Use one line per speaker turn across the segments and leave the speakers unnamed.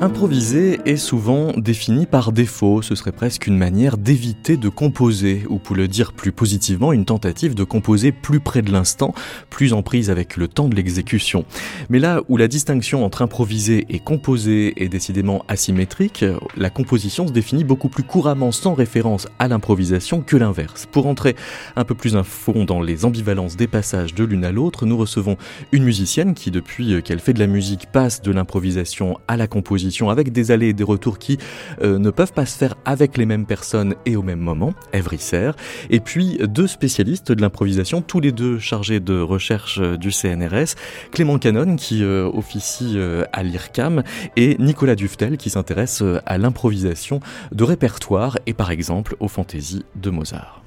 Improviser est souvent défini par défaut, ce serait presque une manière d'éviter de composer, ou pour le dire plus positivement, une tentative de composer plus près de l'instant, plus en prise avec le temps de l'exécution. Mais là où la distinction entre improviser et composer est décidément asymétrique, la composition se définit beaucoup plus couramment sans référence à l'improvisation que l'inverse. Pour entrer un peu plus à fond dans les ambivalences des passages de l'une à l'autre, nous recevons une musicienne qui, depuis qu'elle fait de la musique, passe de l'improvisation à la composition avec des allées et des retours qui euh, ne peuvent pas se faire avec les mêmes personnes et au même moment, Evry et puis deux spécialistes de l'improvisation, tous les deux chargés de recherche euh, du CNRS, Clément Canon qui euh, officie à l'IRCAM et Nicolas Duftel qui s'intéresse à l'improvisation de répertoire et par exemple aux fantaisies de Mozart.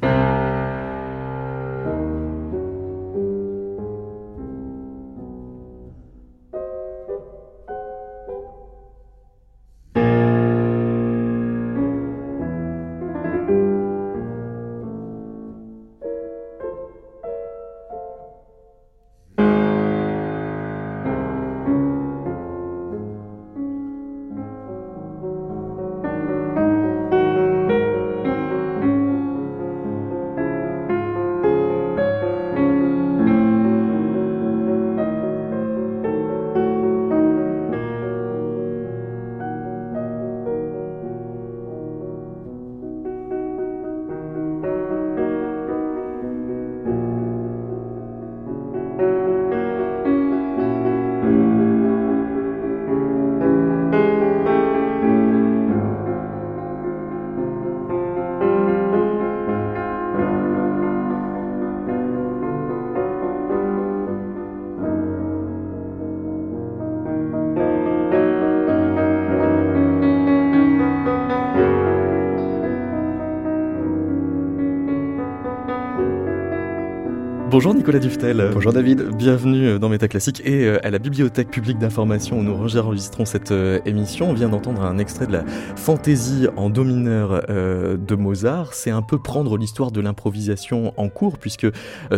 Bonjour Nicolas Duftel.
Bonjour David.
Bienvenue dans Métaclassique et euh, à la Bibliothèque publique d'information où nous enregistrons cette euh, émission. On vient d'entendre un extrait de la fantaisie en do mineur euh, de Mozart. C'est un peu prendre l'histoire de l'improvisation en cours puisque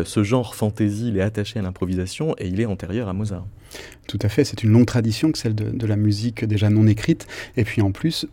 ce genre fantaisie il est attaché à l'improvisation et il est antérieur à Mozart.
Tout à fait, c'est une longue tradition que celle de, de la musique déjà non écrite et puis en plus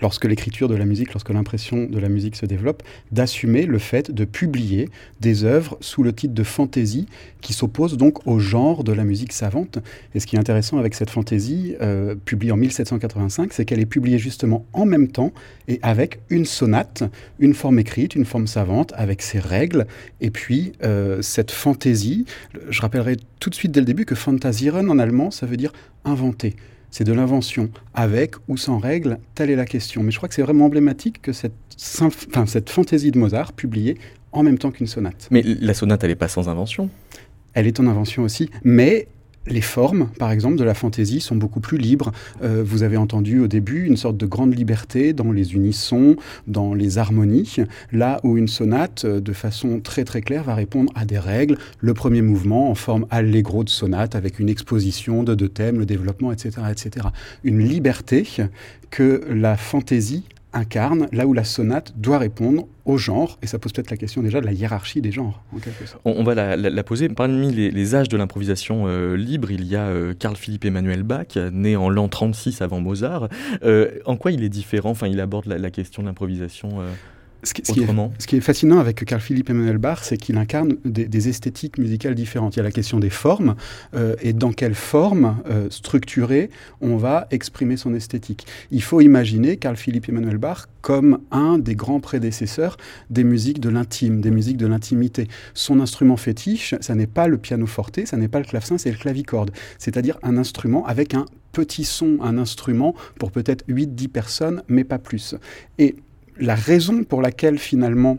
lorsque l'écriture de la musique, lorsque l'impression de la musique se développe, d'assumer le fait de publier des œuvres sous le titre de fantaisie qui s'oppose donc au genre de la musique savante. Et ce qui est intéressant avec cette fantaisie, euh, publiée en 1785, c'est qu'elle est publiée justement en même temps et avec une sonate, une forme écrite, une forme savante, avec ses règles. Et puis, euh, cette fantaisie, je rappellerai tout de suite dès le début que Fantasieren en allemand, ça veut dire inventer c'est de l'invention, avec ou sans règles, telle est la question. Mais je crois que c'est vraiment emblématique que cette, enfin, cette fantaisie de Mozart, publiée en même temps qu'une sonate.
Mais la sonate, elle n'est pas sans invention
Elle est en invention aussi, mais les formes, par exemple, de la fantaisie sont beaucoup plus libres. Euh, vous avez entendu au début une sorte de grande liberté dans les unissons, dans les harmonies, là où une sonate, euh, de façon très très claire, va répondre à des règles. Le premier mouvement en forme allegro de sonate, avec une exposition de deux thèmes, le développement, etc., etc. Une liberté que la fantaisie incarne, là où la sonate doit répondre au genre, et ça pose peut-être la question déjà de la hiérarchie des genres, en quelque sorte.
On, va la, poser. Parmi les, âges de l'improvisation euh, libre, il y a euh, Carl Philippe Emmanuel Bach, né en l'an 36 avant Mozart. Euh, en quoi il est différent? Enfin, il aborde la, question de l'improvisation
ce qui, est, fascinant avec Carl Philippe Emmanuel Bach, c'est qu'il incarne des, esthétiques musicales différentes. Il y a la question des formes euh, et dans quelle forme euh, structurée on va exprimer son esthétique. Il faut imaginer Carl Philippe Emmanuel Bach comme un des grands prédécesseurs des musiques de l'intime, des musiques de l'intimité. Son instrument fétiche, ça n'est pas le piano forte, ça n'est pas le clavecin, c'est le clavicorde, c'est-à-dire un instrument avec un petit son, un instrument pour peut-être 8-10 personnes, mais pas plus. Et la raison pour laquelle finalement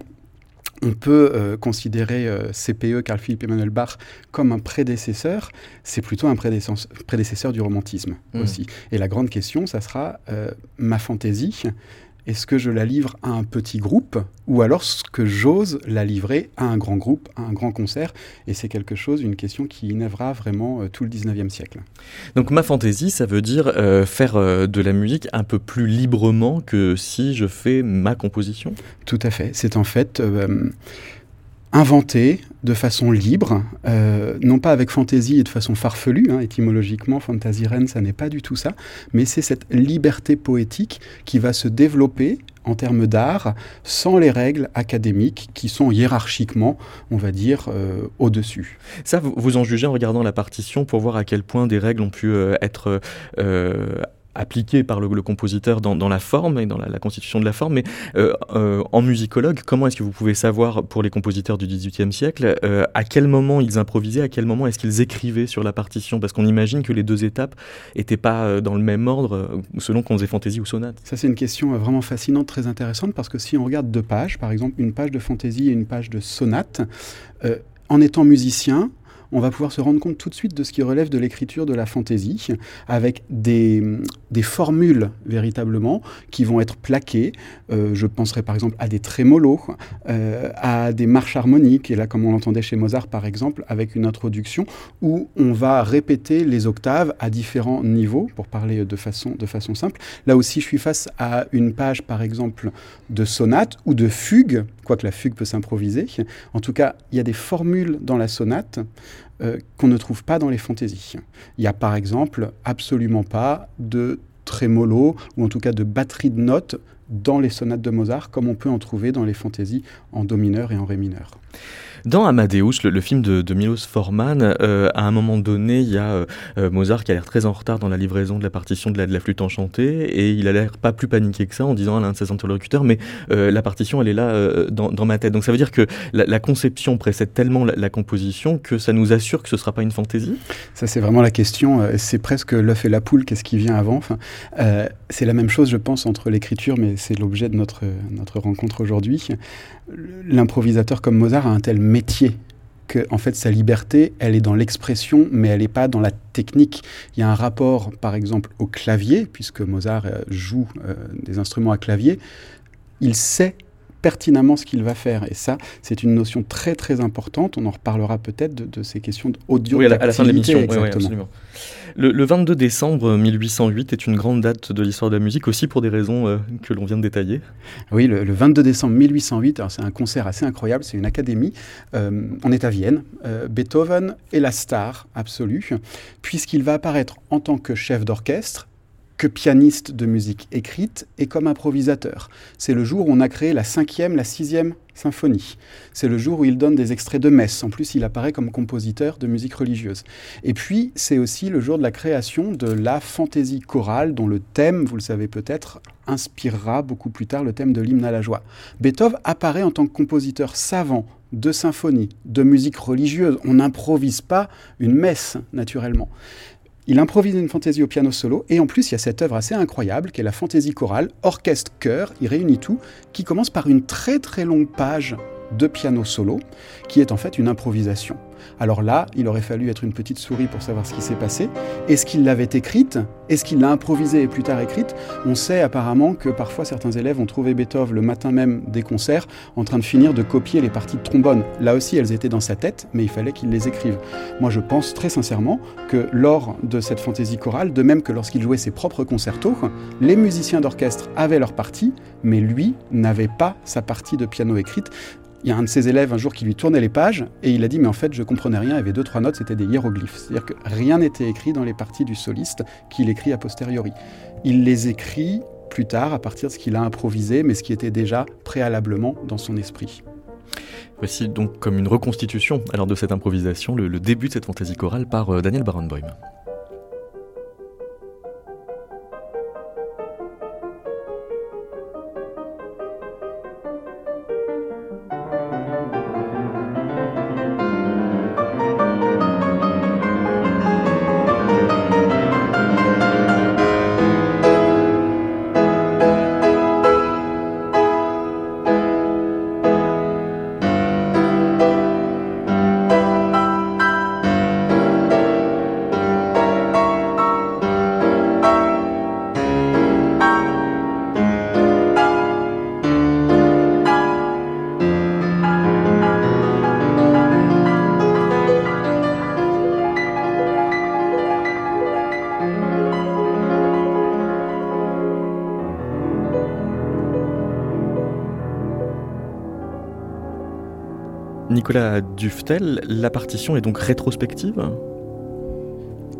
on peut euh, considérer euh, CPE, Carl Philipp Emmanuel Bach, comme un prédécesseur, c'est plutôt un prédécesseur, du romantisme mmh. aussi. Et la grande question, ça sera euh, ma fantaisie Est-ce que je la livre à un petit groupe ou alors ce que j'ose la livrer à un grand groupe, à un grand concert? Et c'est quelque chose, une question qui innévera vraiment tout le 19e siècle.
Donc ma fantaisie, ça veut dire faire de la musique un peu plus librement que si je fais ma composition?
Tout à fait. C'est en fait inventé de façon libre, euh, non pas avec fantaisie et de façon farfelue, hein, étymologiquement, Fantasiren, ça n'est pas du tout ça, mais c'est cette liberté poétique qui va se développer en termes d'art sans les règles académiques qui sont hiérarchiquement, on va dire, euh, au-dessus.
Ça, vous, en jugez en regardant la partition pour voir à quel point des règles ont pu euh, être appliqué par le, compositeur dans, la forme et dans la, constitution de la forme, mais euh, euh, en musicologue, comment est-ce que vous pouvez savoir pour les compositeurs du XVIIIe siècle euh, à quel moment ils improvisaient, à quel moment est-ce qu'ils écrivaient sur la partition? Parce qu'on imagine que les deux étapes n'étaient pas dans le même ordre selon qu'on faisait fantaisie ou sonate.
Ça c'est une question vraiment fascinante, très intéressante, parce que si on regarde deux pages, par exemple une page de fantaisie et une page de sonate, en étant musicien, on va pouvoir se rendre compte tout de suite de ce qui relève de l'écriture de la fantaisie, avec des, des, formules véritablement qui vont être plaquées. Euh, je penserai par exemple à des trémolos, euh, à des marches harmoniques, et là comme on l'entendait chez Mozart par exemple, avec une introduction où on va répéter les octaves à différents niveaux, pour parler de façon, de façon simple. Là aussi, je suis face à une page par exemple de sonate ou de fugue, quoique la fugue peut s'improviser. En tout cas, il y a des formules dans la sonate euh, qu'on ne trouve pas dans les fantaisies. Il n'y a par exemple absolument pas de trémolo ou en tout cas de batterie de notes dans les sonates de Mozart comme on peut en trouver dans les fantaisies en do mineur et en ré mineur.
Dans Amadeus, le, film de, de, Milos Forman, euh, à un moment donné, il y a euh, euh, Mozart qui a l'air très en retard dans la livraison de la partition de la, de la flûte enchantée, et il a l'air pas plus paniqué que ça en disant à l'un de ses interlocuteurs, mais la partition, elle est là dans, dans, ma tête. Donc ça veut dire que la, conception précède tellement la, composition que ça nous assure que ce ne sera pas une fantaisie?
Ça, c'est vraiment la question. C'est presque l'œuf et la poule, qu'est-ce qui vient avant? C'est la même chose, je pense, entre l'écriture, mais c'est l'objet de notre, notre rencontre aujourd'hui. L'improvisateur comme Mozart a un tel métier que en fait sa liberté, elle est dans l'expression, mais elle n'est pas dans la technique. Il y a un rapport, par exemple, au clavier, puisque Mozart euh, joue euh, des instruments à clavier. Il sait pertinemment ce qu'il va faire. Et ça, c'est une notion très très importante. On en reparlera peut-être de, ces questions d'audio.
Oui, à la, fin de l'émission. le, 22 décembre 1808 est une grande date de l'histoire de la musique aussi pour des raisons euh, que l'on vient de détailler.
Oui, le, 22 décembre 1808, c'est un concert assez incroyable, c'est une académie. Euh, on est à Vienne. Euh, Beethoven est la star absolue, puisqu'il va apparaître en tant que chef d'orchestre que pianiste de musique écrite et comme improvisateur. C'est le jour où on a créé la cinquième, la sixième symphonie. C'est le jour où il donne des extraits de messe. En plus, il apparaît comme compositeur de musique religieuse. Et puis, c'est aussi le jour de la création de la fantaisie chorale, dont le thème, vous le savez peut-être, inspirera beaucoup plus tard le thème de l'hymne à la joie. Beethoven apparaît en tant que compositeur savant de symphonie, de musique religieuse. On n'improvise pas une messe, naturellement. Il improvise une fantaisie au piano solo, et en plus il y a cette œuvre assez incroyable qui est la fantaisie chorale, orchestre-chœur, il réunit tout, qui commence par une très très longue page de piano solo, qui est en fait une improvisation. Alors là, il aurait fallu être une petite souris pour savoir ce qui s'est passé. Est-ce qu'il l'avait écrite? Est-ce qu'il l'a improvisée et plus tard écrite? On sait apparemment que parfois certains élèves ont trouvé Beethoven le matin même des concerts en train de finir de copier les parties de trombone. Là aussi, elles étaient dans sa tête, mais il fallait qu'il les écrive. Moi, je pense très sincèrement que lors de cette fantaisie chorale, de même que lorsqu'il jouait ses propres concertos, les musiciens d'orchestre avaient leur partie, mais lui n'avait pas sa partie de piano écrite. Il y a un de ses élèves un jour qui lui tournait les pages et il a dit mais en fait je comprenais rien, il y avait deux trois notes, c'était des hiéroglyphes. C'est-à-dire que rien n'était écrit dans les parties du soliste qu'il écrit a posteriori. Il les écrit plus tard à partir de ce qu'il a improvisé mais ce qui était déjà préalablement dans son esprit.
Voici donc comme une reconstitution alors de cette improvisation, le, début de cette fantaisie chorale par euh, Daniel Barenboim. Nicolas Duftel, la partition est donc rétrospective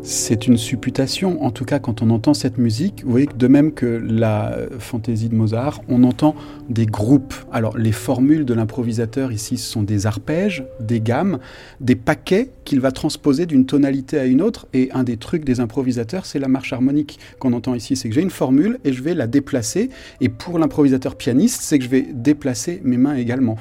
c'est une supputation, en tout cas quand on entend cette musique, vous voyez que de même que la fantaisie de Mozart, on entend des groupes. Alors les formules de l'improvisateur ici sont des arpèges, des gammes, des paquets qu'il va transposer d'une tonalité à une autre. Et un des trucs des improvisateurs, c'est la marche harmonique qu'on entend ici. C'est que j'ai une formule et je vais la déplacer. Et pour l'improvisateur pianiste, c'est que je vais déplacer mes mains également.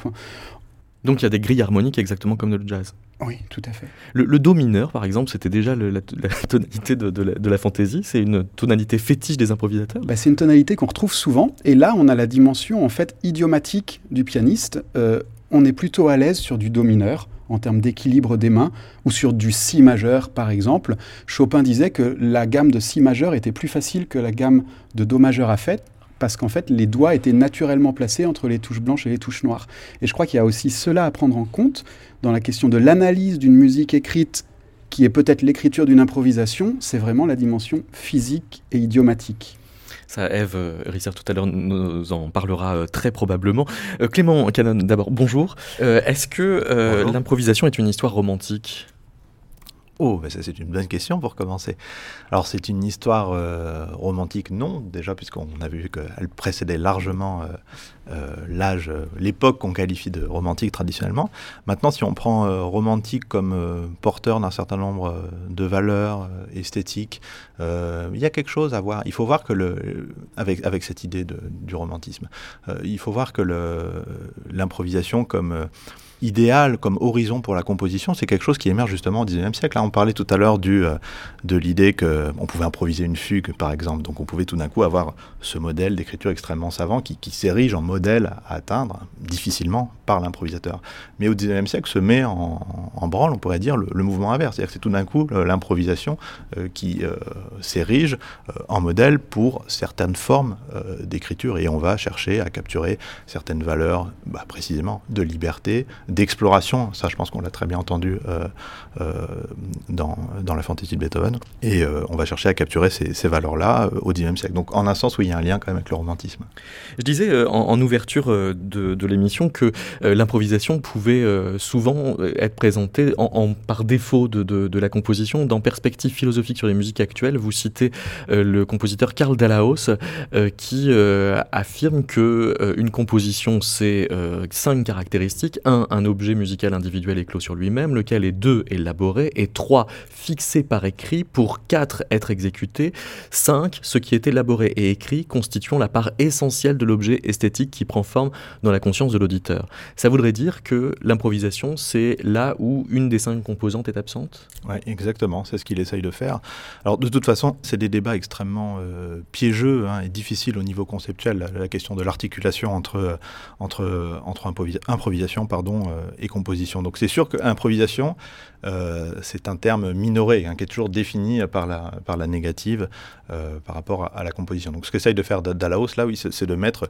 Donc il y a des grilles harmoniques exactement comme dans le jazz.
Oui, tout à fait.
Le, do mineur, par exemple, c'était déjà la, tonalité de, la, fantaisie. C'est une tonalité fétiche des improvisateurs.
Bah, c'est une tonalité qu'on retrouve souvent. Et là, on a la dimension en fait idiomatique du pianiste. Euh, on est plutôt à l'aise sur du do mineur en termes d'équilibre des mains, ou sur du si majeur par exemple. Chopin disait que la gamme de si majeur était plus facile que la gamme de do majeur à fait, parce qu'en fait, les doigts étaient naturellement placés entre les touches blanches et les touches noires. Et je crois qu'il y a aussi cela à prendre en compte dans la question de l'analyse d'une musique écrite qui est peut-être l'écriture d'une improvisation, c'est vraiment la dimension physique et idiomatique.
Ça, Eve euh, Risser tout à l'heure nous en parlera euh, très probablement. Euh, Clément Canon, d'abord, bonjour. Est-ce que l'improvisation est une histoire romantique?
Oh, ben ça c'est une bonne question pour commencer. Alors c'est une histoire euh, romantique, non, déjà puisqu'on a vu qu'elle précédait largement euh, euh, l'âge, l'époque qu'on qualifie de romantique traditionnellement. Maintenant, si on prend romantique comme porteur d'un certain nombre de valeurs esthétiques, il y a quelque chose à voir. Il faut voir que le, avec, cette idée du romantisme, il faut voir que l'improvisation comme idéal comme horizon pour la composition, c'est quelque chose qui émerge justement au XIXe siècle. Là, on parlait tout à l'heure euh, de l'idée qu'on pouvait improviser une fugue, par exemple. Donc on pouvait tout d'un coup avoir ce modèle d'écriture extrêmement savant qui, s'érige en modèle à atteindre difficilement par l'improvisateur. Mais au XIXe siècle se met en, branle, on pourrait dire, le, mouvement inverse. C'est-à-dire que c'est tout d'un coup l'improvisation euh, qui euh, s'érige en modèle pour certaines formes d'écriture et on va chercher à capturer certaines valeurs, bah, précisément, de liberté, d'exploration. Ça, je pense qu'on l'a très bien entendu euh, euh, dans, dans, la fantaisie de Beethoven. Et euh, on va chercher à capturer ces, valeurs-là au XIXe siècle. Donc, en un sens, oui, il y a un lien quand même avec le romantisme.
Je disais en, ouverture de, l'émission que l'improvisation pouvait souvent être présentée en, par défaut de, de, la composition. Dans Perspective philosophique sur les musiques actuelles, vous citez le compositeur Karl Dallaos qui affirme que une composition, c'est cinq caractéristiques. Un un objet musical individuel éclos sur lui-même, lequel est deux élaboré et trois fixé par écrit pour quatre être exécuté, cinq ce qui est élaboré et écrit constituant la part essentielle de l'objet esthétique qui prend forme dans la conscience de l'auditeur. Ça voudrait dire que l'improvisation, c'est là où une des cinq composantes est absente?
Oui, exactement, c'est ce qu'il essaye de faire. Alors de toute façon, c'est des débats extrêmement euh, piégeux hein, et difficiles au niveau conceptuel, la, question de l'articulation entre, entre, entre improvisation pardon, euh, et composition. Donc c'est sûr qu'improvisation, euh, c'est un terme minoré, hein, qui est toujours défini par la, par la négative euh, par rapport à, la composition. Donc ce qu'essaye de faire Dalaos, là, c'est de mettre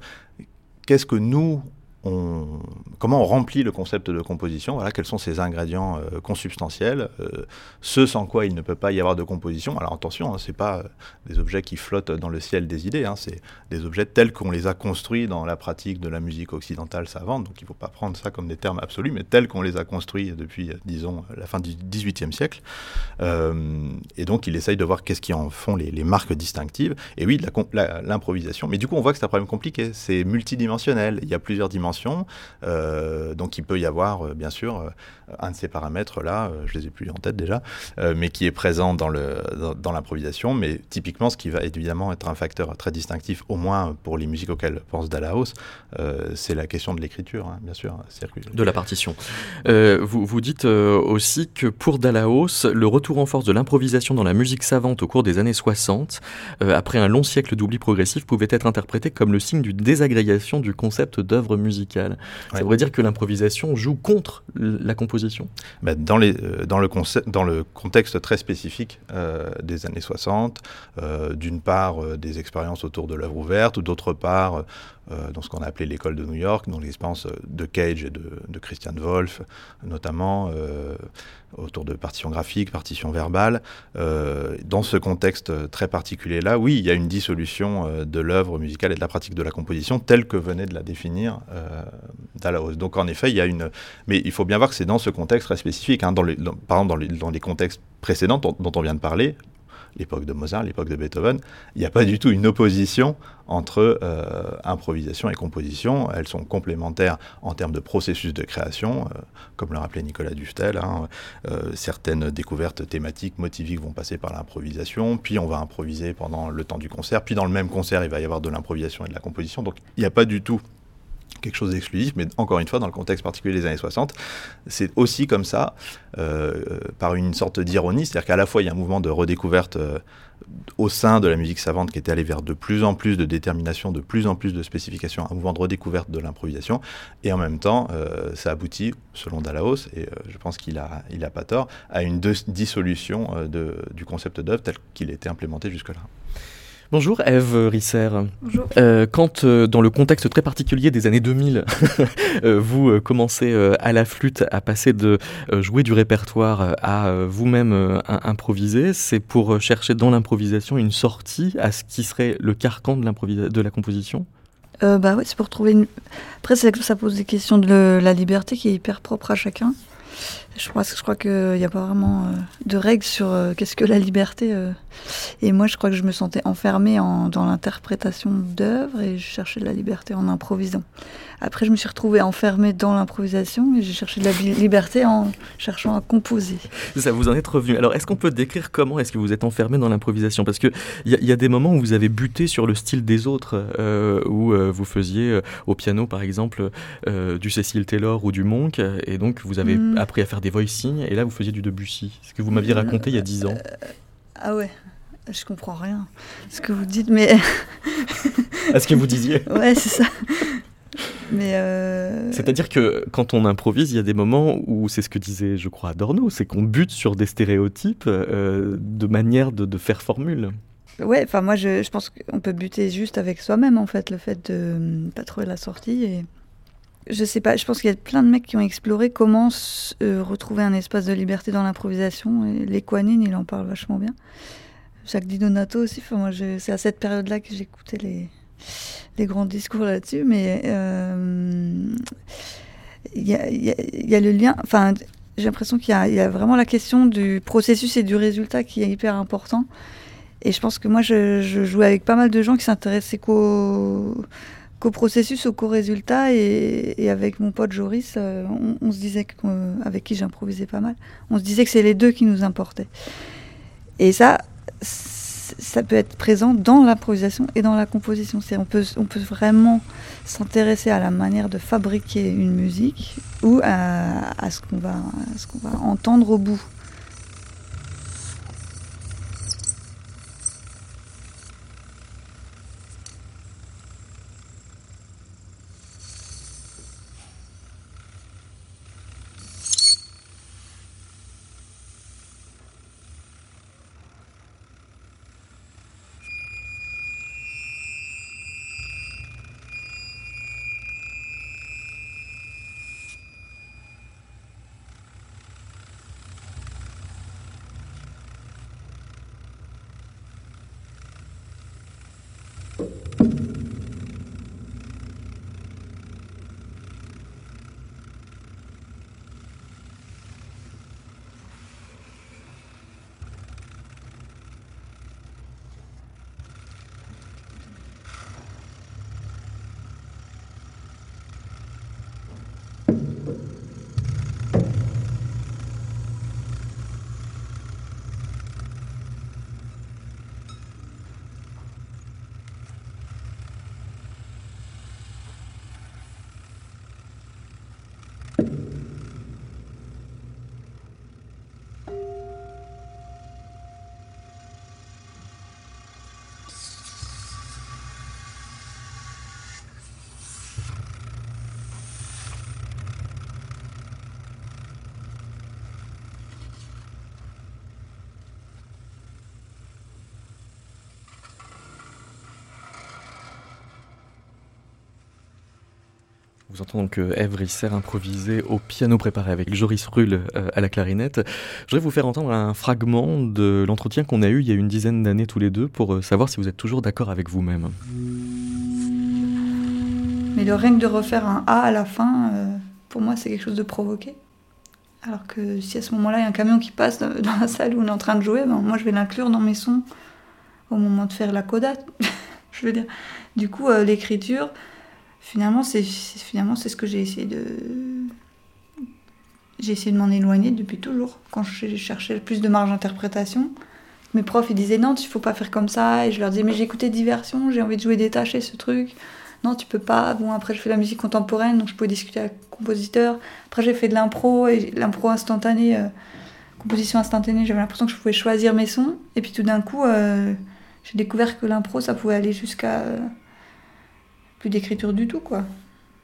qu'est-ce que nous, comment on remplit le concept de composition, voilà, quels sont ces ingrédients euh, consubstantiels, euh, ce sans quoi il ne peut pas y avoir de composition. Alors attention, hein, ce n'est pas euh, des objets qui flottent dans le ciel des idées, hein, c'est des objets tels qu'on les a construits dans la pratique de la musique occidentale savante, donc il ne faut pas prendre ça comme des termes absolus, mais tels qu'on les a construits depuis, disons, la fin du XVIIIe siècle. et donc il essaye de voir qu'est-ce qui en font les, marques distinctives. Et oui, l'improvisation, mais du coup on voit que c'est un problème compliqué, c'est multidimensionnel, il y a plusieurs dimensions euh, donc il peut y avoir, euh, bien sûr, euh, un de ces paramètres là, je les ai plus en tête déjà, mais qui est présent dans le dans, l'improvisation. Mais typiquement, ce qui va évidemment être un facteur très distinctif, au moins pour les musiques auxquelles pense Dallaos, c'est la question de l'écriture, hein, bien sûr,
de la partition. vous vous dites aussi que pour Dallaos, le retour en force de l'improvisation dans la musique savante au cours des années 60, après un long siècle d'oubli progressif, pouvait être interprété comme le signe d'une désagrégation du concept d'œuvre musicale musicale. Ça voudrait dire que l'improvisation joue contre la composition
bah, dans, les, euh, dans, le concept, dans le contexte très spécifique euh, des années 60, euh, d'une part des expériences autour de l'œuvre ouverte, ou d'autre part dans ce qu'on a appelé l'école de New York, dans l'expérience de Cage et de, Christian Wolff, notamment autour de partitions graphiques, partitions verbales. dans ce contexte très particulier-là, oui, il y a une dissolution de l'œuvre musicale et de la pratique de la composition telle que venait de la définir Dallas. Donc en effet, il y a une... Mais il faut bien voir que c'est dans ce contexte très spécifique. Hein, dans les, par exemple, dans les, contextes précédents dont, on vient de parler, l'époque de Mozart, l'époque de Beethoven, il n'y a pas du tout une opposition entre euh, improvisation et composition. Elles sont complémentaires en termes de processus de création, euh, comme le rappelait Nicolas Duftel. Hein. Euh, certaines découvertes thématiques, motiviques vont passer par l'improvisation, puis on va improviser pendant le temps du concert, puis dans le même concert, il va y avoir de l'improvisation et de la composition. Donc il n'y a pas du tout quelque chose d'exclusif, mais encore une fois, dans le contexte particulier des années 60, c'est aussi comme ça, euh, par une sorte d'ironie, c'est-à-dire qu'à la fois il y a un mouvement de redécouverte euh, au sein de la musique savante qui était allé vers de plus en plus de détermination, de plus en plus de spécification, un mouvement de redécouverte de l'improvisation, et en même temps, euh, ça aboutit, selon Dalaos, et je pense qu'il a, il a pas tort, à une dissolution du concept d'œuvre tel qu'il était implémenté jusque-là.
Bonjour Eve Risser.
Bonjour.
Euh, quand euh, dans le contexte très particulier des années 2000, euh, vous commencez à la flûte à passer de jouer du répertoire à vous-même improviser, c'est pour chercher dans l'improvisation une sortie à ce qui serait le carcan de, de la composition?
Bah ouais, c'est pour trouver une. Après, ça pose des questions de la liberté qui est hyper propre à chacun. Je crois, je crois qu'il n'y a pas vraiment euh, de règles sur euh, qu'est-ce que la liberté. Euh. Et moi, je crois que je me sentais enfermée dans l'interprétation d'œuvres et je cherchais de la liberté en improvisant. Après, je me suis retrouvée enfermée dans l'improvisation et j'ai cherché de la liberté en cherchant à composer.
Ça vous en est revenu. Alors, est-ce qu'on peut décrire comment est-ce que vous êtes enfermée dans l'improvisation? Parce qu'il y, y, a des moments où vous avez buté sur le style des autres, où vous faisiez au piano, par exemple, du Cecil Taylor ou du Monk, et donc vous avez hmm. appris à faire des voicings, et là vous faisiez du Debussy. Ce que vous m'aviez raconté il y a dix ans.
ah ouais je comprends rien ce que vous dites, mais.
à ce que vous disiez
Ouais, c'est ça. Mais euh,
C'est-à-dire que quand on improvise, il y a des moments où c'est ce que disait, je crois, Adorno, c'est qu'on bute sur des stéréotypes euh, de manière de, faire formule.
Ouais, enfin moi je, je pense qu'on peut buter juste avec soi-même en fait, le fait de ne pas trouver la sortie. Et je sais pas, je pense qu'il y a plein de mecs qui ont exploré comment euh, retrouver un espace de liberté dans l'improvisation. Et il en parle vachement bien. Jacques Di Donato aussi. Enfin, c'est à cette période-là que j'écoutais les, grands discours là-dessus, mais euh, il y, a, le lien. Enfin, j'ai l'impression qu'il y, a vraiment la question du processus et du résultat qui est hyper important. Et je pense que moi, je, jouais avec pas mal de gens qui s'intéressaient qu'au processus, au co-résultat. Et, avec mon pote Joris, euh, on, se disait, avec qui j'improvisais pas mal, on se disait que c'est les deux qui nous importaient. Et ça, ça peut être présent dans l'improvisation et dans la composition. On peut, on peut vraiment s'intéresser à la manière de fabriquer une musique ou à, à ce qu'on va, va entendre au bout.
Vous entendez donc Eve Risser improviser au piano préparé avec Joris Rull euh, à la clarinette. Je voudrais vous faire entendre un fragment de l'entretien qu'on a eu il y a une dizaine d'années tous les deux pour euh, savoir si vous êtes toujours d'accord avec vous-même.
Mais le règne de refaire un A à la fin, euh, pour moi, c'est quelque chose de provoqué. Alors que si à ce moment-là, il y a un camion qui passe dans la salle où on est en train de jouer, ben, moi, je vais l'inclure dans mes sons au moment de faire la coda. je veux dire. Du coup, l'écriture, finalement, c'est finalement c'est ce que j'ai essayé de j'ai essayé de m'en éloigner depuis toujours. Quand j'ai cherché plus de marge d'interprétation, mes profs ils disaient non, il faut pas faire comme ça, et je leur disais mais j'ai écouté diversion, j'ai envie de jouer détaché ce truc. Non, tu peux pas. Bon, après, je fais de la musique contemporaine, donc je pouvais discuter avec le compositeur. Après, j'ai fait de l'impro, et l'impro instantanée, euh, composition instantanée, j'avais l'impression que je pouvais choisir mes sons. Et puis tout d'un coup, euh, j'ai découvert que l'impro, ça pouvait aller jusqu'à euh, plus d'écriture du tout, quoi.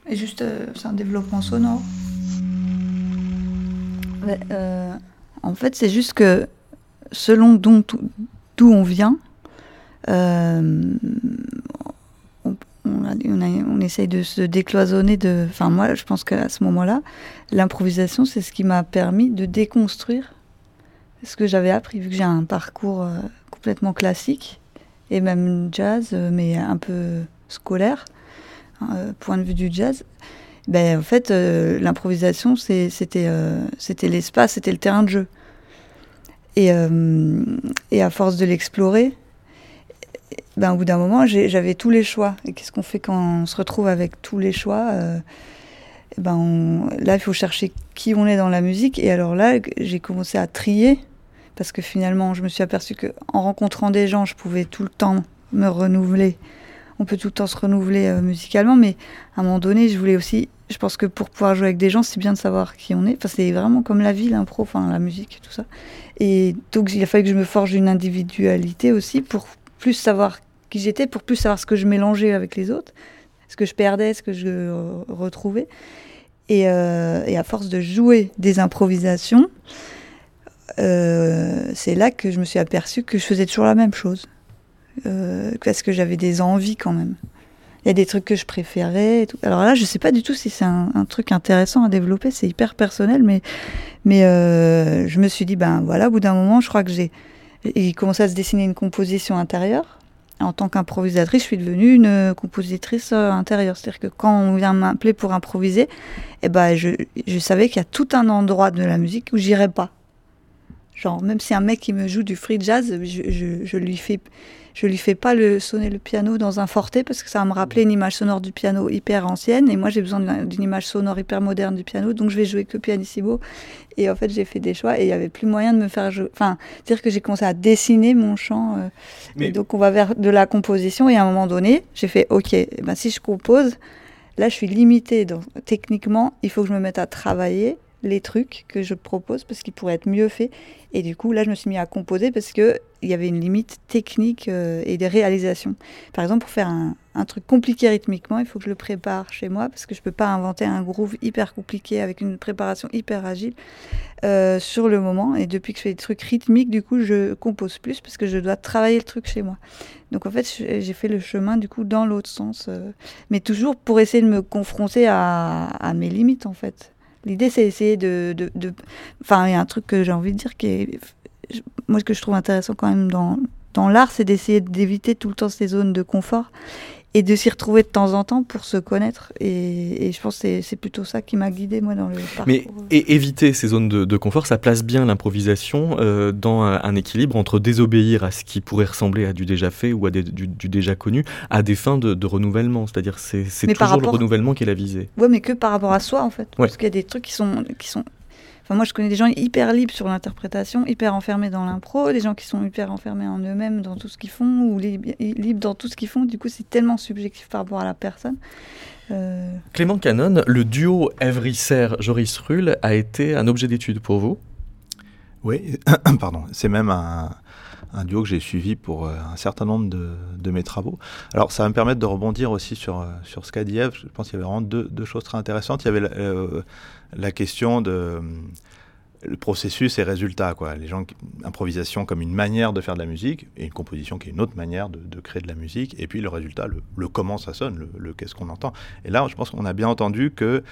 Et juste, euh, c'est un développement sonore. Euh, en fait, c'est juste que selon d'où on vient, euh, on, on, essaye de se décloisonner de. Enfin, moi, je pense qu'à ce moment-là, l'improvisation, c'est ce qui m'a permis de déconstruire ce que j'avais appris, vu que j'ai un parcours complètement classique et même jazz, mais un peu scolaire. Euh, point de vue du jazz, ben, en fait, euh, l'improvisation, c'était euh, c'était l'espace, c'était le terrain de jeu. Et, à force de l'explorer, ben, au bout d'un moment, j'avais tous les choix. Et qu'est-ce qu'on fait quand on se retrouve avec tous les choix ben Là, il faut chercher qui on est dans la musique. Et alors là, j'ai commencé à trier. Parce que finalement, je me suis aperçu qu'en rencontrant des gens, je pouvais tout le temps me renouveler on peut tout le temps se renouveler euh, musicalement, mais à un moment donné, je voulais aussi, je pense que pour pouvoir jouer avec des gens, c'est bien de savoir qui on est. Enfin, c'est vraiment comme la vie, l'impro, enfin la musique, tout ça. Et donc, il a fallu que je me forge une individualité aussi pour plus savoir qui j'étais, pour plus savoir ce que je mélangeais avec les autres, ce que je perdais, ce que je retrouvais. Et, euh, et à force de jouer des improvisations, euh, c'est là que je me suis aperçue que je faisais toujours la même chose euh, parce que j'avais des envies quand même. Il y a des trucs que je préférais. Alors là, je sais pas du tout si c'est un, truc intéressant à développer, c'est hyper personnel, mais, mais euh, je me suis dit, ben voilà, au bout d'un moment, je crois que j'ai. Il commençait à se dessiner une composition intérieure. En tant qu'improvisatrice, je suis devenue une compositrice euh, intérieure. C'est-à-dire que quand on vient m'appeler pour improviser, eh ben, je, savais qu'il y a tout un endroit de la musique où j'irais pas. Genre, même si un mec qui me joue du free jazz, je, je lui fais je lui fais pas le, sonner le piano dans un forté parce que ça va me rappeler une image sonore du piano hyper ancienne. Et moi j'ai besoin d'une image sonore hyper moderne du piano. Donc je vais jouer que pianissimo. Et en fait j'ai fait des choix et il y avait plus moyen de me faire jouer enfin dire que j'ai commencé à dessiner mon chant euh, Mais... donc on va vers de la composition. Et à un moment donné j'ai fait ok eh ben si je compose là je suis limitée donc techniquement il faut que je me mette à travailler les trucs que je propose parce qu'ils pourraient être mieux faits. Et du coup, là, je me suis mis à composer parce qu'il y avait une limite technique euh, et des réalisations. Par exemple, pour faire un, truc compliqué rythmiquement, il faut que je le prépare chez moi parce que je ne peux pas inventer un groove hyper compliqué avec une préparation hyper agile euh, sur le moment. Et depuis que je fais des trucs rythmiques, du coup, je compose plus parce que je dois travailler le truc chez moi. Donc en fait, j'ai fait le chemin du coup dans l'autre sens, euh, mais toujours pour essayer de me confronter à, à mes limites en fait. L'idée, c'est essayer de, Enfin, il y a un truc que j'ai envie de dire qui est. Moi, ce que je trouve intéressant quand même dans, dans l'art, c'est d'essayer d'éviter tout le temps ces zones de confort et de s'y retrouver de temps en temps pour se connaître. Et, je pense que c'est plutôt ça qui m'a guidé, moi, dans le parcours.
Mais et éviter ces zones de, confort, ça place bien l'improvisation euh, dans un, équilibre entre désobéir à ce qui pourrait ressembler à du déjà fait ou à du, déjà connu, à des fins de, renouvellement. C'est-à-dire c'est toujours le renouvellement qui est la visée.
Oui, mais que par rapport à soi, en fait. Parce qu'il y a des trucs qui sont, qui sont moi, je connais des gens hyper libres sur l'interprétation, hyper enfermés dans l'impro, des gens qui sont hyper enfermés en eux-mêmes dans tout ce qu'ils font, ou libres dans tout ce qu'ils font. Du coup, c'est tellement subjectif par rapport à la personne.
Euh, Clément Canon, le duo Evry-Joris Rull a été un objet d'étude pour vous?
Oui, pardon. C'est même un, duo que j'ai suivi pour euh, un certain nombre de, mes travaux. Alors, ça va me permettre de rebondir aussi sur, euh, sur ce qu'a dit Eve. Je pense qu'il y avait vraiment deux, choses très intéressantes. Il y avait la question de, le processus et résultat. Quoi. Les gens, improvisation comme une manière de faire de la musique, et une composition qui est une autre manière de, créer de la musique, et puis le résultat, le, comment ça sonne, le, qu'est-ce qu'on entend. Et là, je pense qu'on a bien entendu que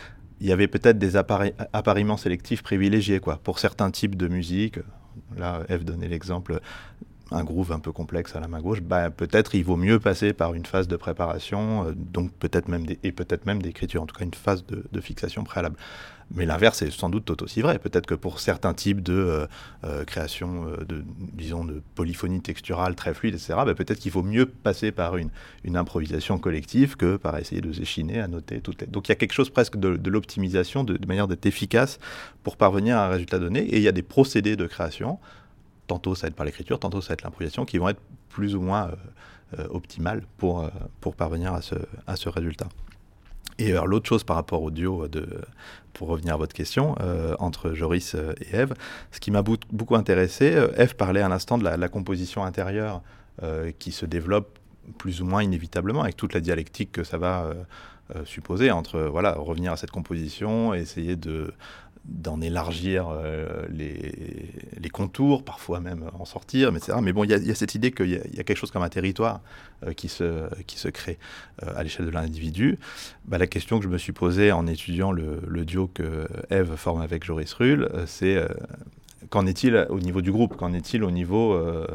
il y avait peut-être des appariements sélectifs privilégiés quoi, pour certains types de musique. Là, Eve donnait l'exemple un groove un peu complexe à la main gauche, bah, peut-être il vaut mieux passer par une phase de préparation, euh, donc peut-être même et peut-être même d'écriture, en tout cas une phase de, fixation préalable. Mais l'inverse est sans doute tout aussi vrai. Peut-être que pour certains types de euh, euh, création, de, disons, de polyphonie texturale très fluide, etc., bah, peut-être qu'il vaut mieux passer par une, improvisation collective que par essayer de s'échiner à noter toutes. Donc il y a quelque chose presque de, l'optimisation, de manière d'être efficace pour parvenir à un résultat donné. Et il y a des procédés de création tantôt ça va être par l'écriture, tantôt ça va être l'improvisation, qui vont être plus ou moins euh, euh, optimales pour, euh, pour parvenir à ce, à ce résultat. Et l'autre chose par rapport au duo, de, pour revenir à votre question, entre Joris et Eve, ce qui m'a beaucoup intéressé, Eve parlait à l'instant de la, composition intérieure qui se développe plus ou moins inévitablement avec toute la dialectique que ça va supposer entre voilà revenir à cette composition, essayer de d'en élargir euh, les, contours, parfois même en sortir, etc. Mais bon, il y, a cette idée qu'il y, a quelque chose comme un territoire euh, qui, se, qui se crée euh, à l'échelle de l'individu. Bah, la question que je me suis posée en étudiant le, le duo que Eve forme avec Joris Rull, c'est Qu'en est-il au niveau du groupe? Qu'en est-il au niveau, euh,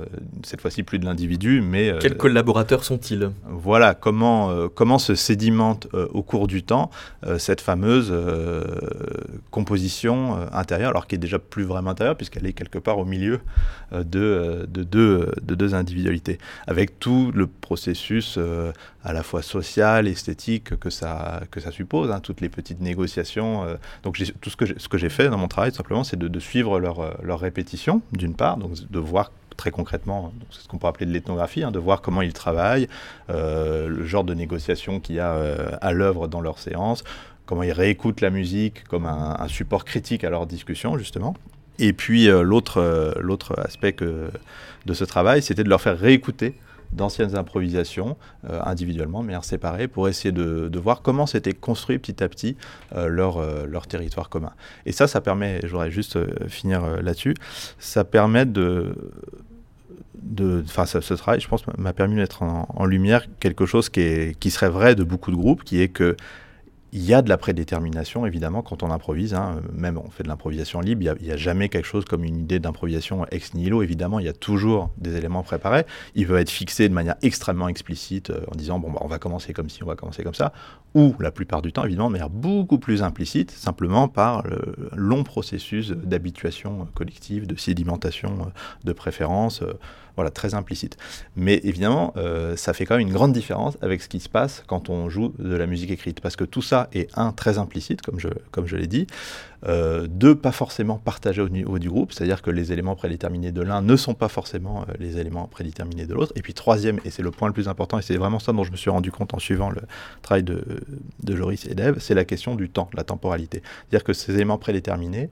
cette fois-ci, plus de l'individu, mais...
Euh, Quels collaborateurs sont-ils?
Voilà, comment, euh, comment se sédimente au cours du temps cette fameuse composition intérieure, alors qui est déjà plus vraiment intérieure, puisqu'elle est quelque part au milieu de, de, deux, de deux individualités, avec tout le processus à la fois social, esthétique que ça, que ça suppose, hein, toutes les petites négociations. donc tout ce que j'ai fait dans mon travail, simplement, c'est de, de, suivre leur leur répétition, d'une part, donc de voir très concrètement, c'est ce qu'on peut appeler de l'ethnographie, hein, de voir comment ils travaillent, euh, le genre de négociation qu'il y a euh, à l'œuvre dans leurs séances, comment ils réécoutent la musique comme un, support critique à leur discussion, justement. Et puis euh, l'autre l'autre aspect de ce travail, c'était de leur faire réécouter d'anciennes improvisations euh, individuellement, mais séparées, pour essayer de, voir comment s'était construit petit à petit euh, leur, euh, leur territoire commun. Et ça, ça permet, je voudrais juste finir là-dessus, ça permet de enfin, ce, travail, je pense, m'a permis de mettre en, lumière quelque chose qui serait vrai de beaucoup de groupes, qui est que il y a de la prédétermination, évidemment, quand on improvise. Hein. Même on fait de l'improvisation libre, il n'y a, jamais quelque chose comme une idée d'improvisation ex nihilo. Évidemment, il y a toujours des éléments préparés. Il peut être fixé de manière extrêmement explicite euh, en disant bon, bah, on va commencer comme ci, on va commencer comme ça. Ou la plupart du temps, évidemment, de manière beaucoup plus implicite, simplement par le long processus d'habituation collective, de sédimentation euh, de préférence. Euh, voilà, très implicite. Mais évidemment, euh, ça fait quand même une grande différence avec ce qui se passe quand on joue de la musique écrite. Parce que tout ça est, un, très implicite, comme je, l'ai dit. Euh, deux, pas forcément partagé au niveau du groupe. C'est-à-dire que les éléments prédéterminés de l'un ne sont pas forcément euh, les éléments prédéterminés de l'autre. Et puis troisième, et c'est le point le plus important, et c'est vraiment ça dont je me suis rendu compte en suivant le travail de, de Joris et d'Eve, c'est la question du temps, la temporalité. C'est-à-dire que ces éléments prédéterminés,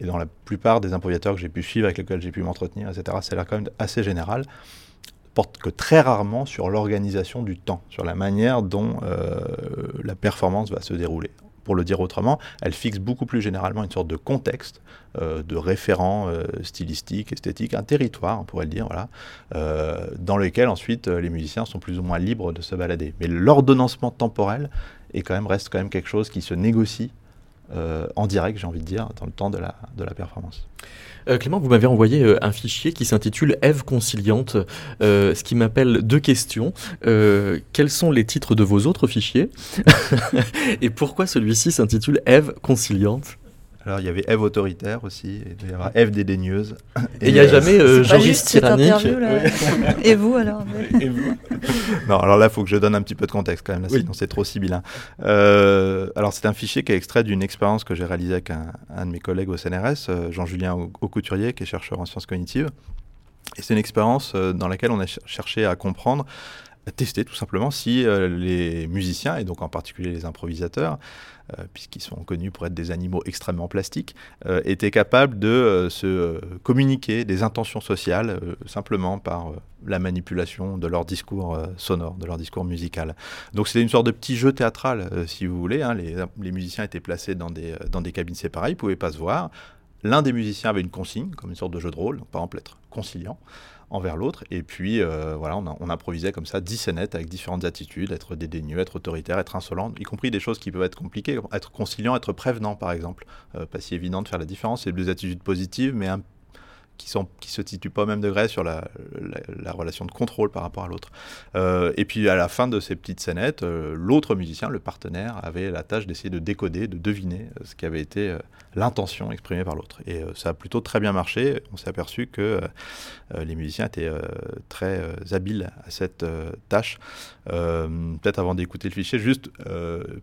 et dans la plupart des improvisateurs que j'ai pu suivre, avec lesquels j'ai pu m'entretenir, etc., c'est là quand même assez général, porte que très rarement sur l'organisation du temps, sur la manière dont euh, la performance va se dérouler. Pour le dire autrement, elle fixe beaucoup plus généralement une sorte de contexte, euh, de référent euh, stylistique, esthétique, un territoire, on pourrait le dire, voilà, dans lequel ensuite les musiciens sont plus ou moins libres de se balader. Mais l'ordonnancement temporel est quand même, reste quand même quelque chose qui se négocie euh, en direct, j'ai envie de dire, dans le temps de la, de la performance.
Euh, Clément, vous m'avez envoyé euh, un fichier qui s'intitule Eve conciliante, ce qui m'appelle deux questions. quels sont les titres de vos autres fichiers? Et pourquoi celui-ci s'intitule Eve conciliante?
Alors il y avait Eve autoritaire aussi, il y Eve dédaigneuse.
Et il n'y a jamais euh, Joris tyrannique.
Et vous alors
Non, alors là il faut que je donne un petit peu de contexte quand même, sinon c'est trop sibyllin. Euh, alors c'est un fichier qui est extrait d'une expérience que j'ai réalisée avec un, de mes collègues au CNRS, euh, Jean-Julien Aucouturier, qui est chercheur en sciences cognitives. Et c'est une expérience euh, dans laquelle on a cherché à comprendre à tester tout simplement si les musiciens, et donc en particulier les improvisateurs, euh, puisqu'ils sont connus pour être des animaux extrêmement plastiques, euh, étaient capables de euh, se communiquer des intentions sociales simplement par la manipulation de leur discours sonore, de leur discours musical. Donc c'était une sorte de petit jeu théâtral, si vous voulez. Hein. Les, musiciens étaient placés dans des, dans des cabines séparées, ils ne pouvaient pas se voir l'un des musiciens avait une consigne, comme une sorte de jeu de rôle, par exemple être conciliant envers l'autre. Et puis, euh, voilà, on, improvisait comme ça 10 scénettes avec différentes attitudes, être dédaigneux, être autoritaire, être insolent, y compris des choses qui peuvent être compliquées, être conciliant, être prévenant, par exemple. Euh, pas si évident de faire la différence, c'est deux attitudes positives, mais un qui qui se situent pas au même degré sur la, la, relation de contrôle par rapport à l'autre. Euh, et puis à la fin de ces petites scénettes, euh, l'autre musicien, le partenaire, avait la tâche d'essayer de décoder, de deviner euh, ce qui avait été l'intention exprimée par l'autre. Et ça a plutôt très bien marché. On s'est aperçu que les musiciens étaient très habiles à cette tâche. Peut-être avant d'écouter le fichier, juste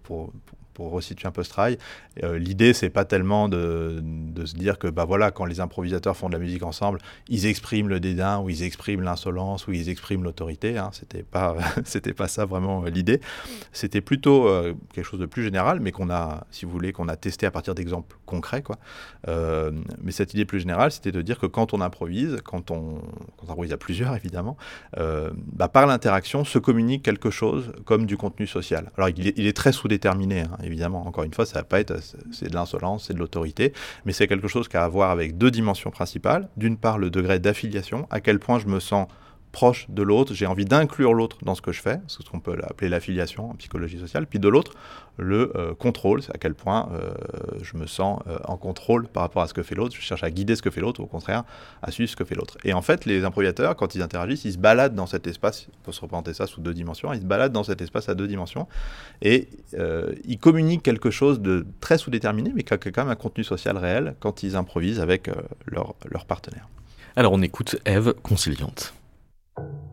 pour pour resituer un peu ce travail. Euh, L'idée, c'est pas tellement de, se dire que bah voilà, quand les improvisateurs font de la musique ensemble, ils expriment le dédain, ou ils expriment l'insolence, ou ils expriment l'autorité. Hein. C'était pas, c'était pas ça vraiment euh, l'idée. C'était plutôt euh, quelque chose de plus général, mais qu'on a, si vous voulez, qu'on a testé à partir d'exemples concrets, quoi. Euh, mais cette idée plus générale, c'était de dire que quand on improvise, quand on, quand improvise à plusieurs évidemment, bah, par l'interaction se communique quelque chose comme du contenu social. Alors il est, il est très sous-déterminé. Hein évidemment. Encore une fois, ça va pas être, c'est de l'insolence, c'est de l'autorité, mais c'est quelque chose qui a à voir avec deux dimensions principales. D'une part, le degré d'affiliation, à quel point je me sens proche de l'autre, j'ai envie d'inclure l'autre dans ce que je fais, ce qu'on peut appeler l'affiliation en psychologie sociale, puis de l'autre, le euh, contrôle, c'est à quel point euh, je me sens euh, en contrôle par rapport à ce que fait l'autre, je cherche à guider ce que fait l'autre, au contraire, à suivre ce que fait l'autre. Et en fait, les improvisateurs, quand ils interagissent, ils se baladent dans cet espace, il faut se représenter ça sous deux dimensions, ils se baladent dans cet espace à deux dimensions, et ils communiquent quelque chose de très sous-déterminé, mais qui a quand même un contenu social réel quand ils improvisent avec leur, leur partenaire.
Alors on écoute Eve, conciliante.
you